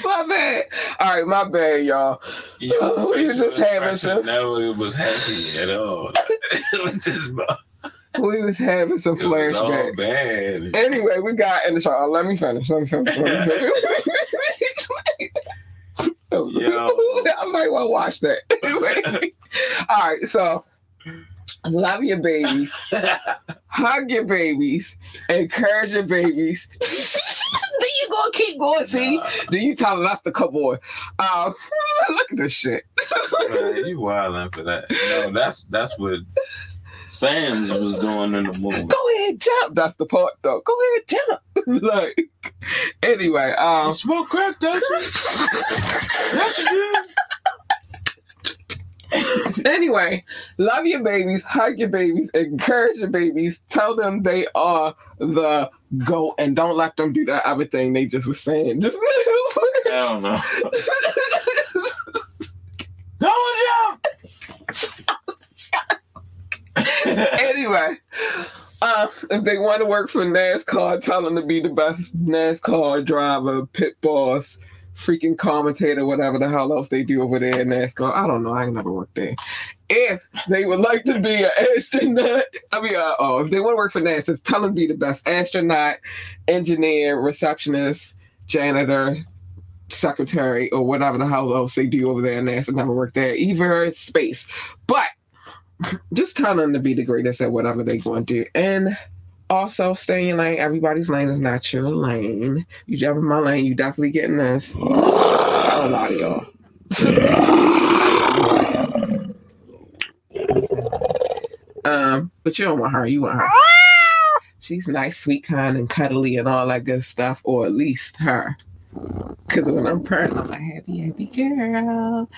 My bad. All right, my bad, y'all. You facial just having some. No, it was happy at all. it was just We was having some flashbacks. bad. Anyway, we got in the show. Let me finish. Let me finish. Let me finish. Yo. I might want to watch that. Anyway. All right, so love your babies, hug your babies, encourage your babies. then you gonna keep going. See, then you telling us to come on. Um, look at this shit. Man, you wildin' for that. No, that's that's what Sam was doing in the movie. Go ahead, jump. That's the part, though. Go ahead, jump. like, anyway, You um, smoke crack, don't you? Yes, you. Anyway, love your babies, hug your babies, encourage your babies, tell them they are the goat, and don't let them do that other thing they just was saying. Just I don't know. Don't jump. anyway, uh, if they want to work for NASCAR, tell them to be the best NASCAR driver, pit boss, freaking commentator, whatever the hell else they do over there in NASCAR. I don't know. I ain't never worked there. If they would like to be an astronaut, I mean, uh, oh, if they want to work for NASA, tell them be the best astronaut, engineer, receptionist, janitor, secretary, or whatever the hell else they do over there in NASA. Never worked there, either space. But just tell them to be the greatest at whatever they're going to do. And also stay in lane. Everybody's lane is not your lane. You jump in my lane, you definitely getting this. A lot of y'all. um, but you don't want her, you want her. She's nice, sweet, kind, and cuddly and all that good stuff, or at least her. Because when I'm purring, I'm a happy, happy girl.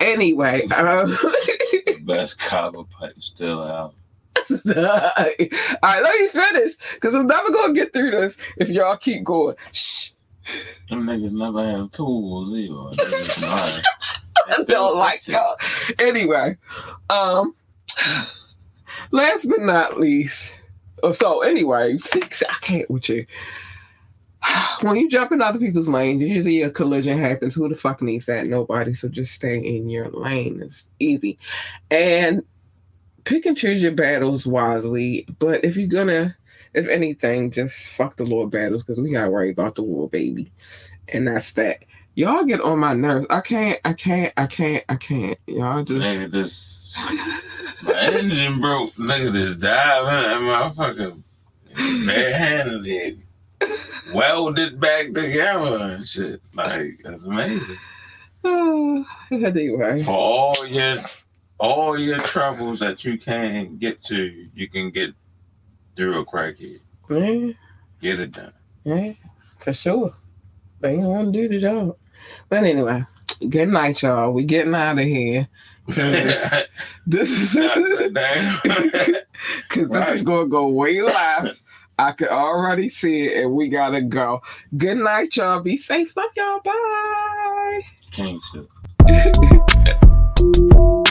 Anyway, um, Best copper pipe still out. All right, let me finish because I'm never gonna get through this if y'all keep going. Shh, Them niggas never have tools either. They just know how to- I don't like y'all. Anyway, um, last but not least, oh, so anyway, see, I can't with you. when you jump in other people's lanes, you see a collision happens. Who the fuck needs that? Nobody. So just stay in your lane. It's easy. And pick and choose your battles wisely. But if you're gonna, if anything, just fuck the Lord battles because we gotta worry about the war, baby. And that's that. Y'all get on my nerves. I can't, I can't, I can't, I can't. Y'all just Nigga, this my engine broke. Nigga, this dive in that motherfucker barehandedly welded back together and shit. Like that's amazing. Oh, anyway. For all your all your troubles that you can't get to, you can get through a crackhead. Yeah, Get it done. yeah, for sure. They ain't want to do the job. But anyway, good night, y'all. We getting out of here. Cause this is Damn. Cause this is gonna go way live. I could already see it, and we gotta go. Good night, y'all. Be safe. Love y'all. Bye. King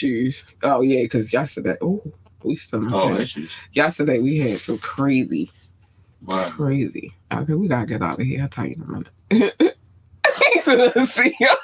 shit. Oh yeah, cause yesterday. Oh, we still. Oh, had- issues. yesterday we had some crazy, But crazy. Okay, we gotta get out of here. I'll tell you in a minute. See ya.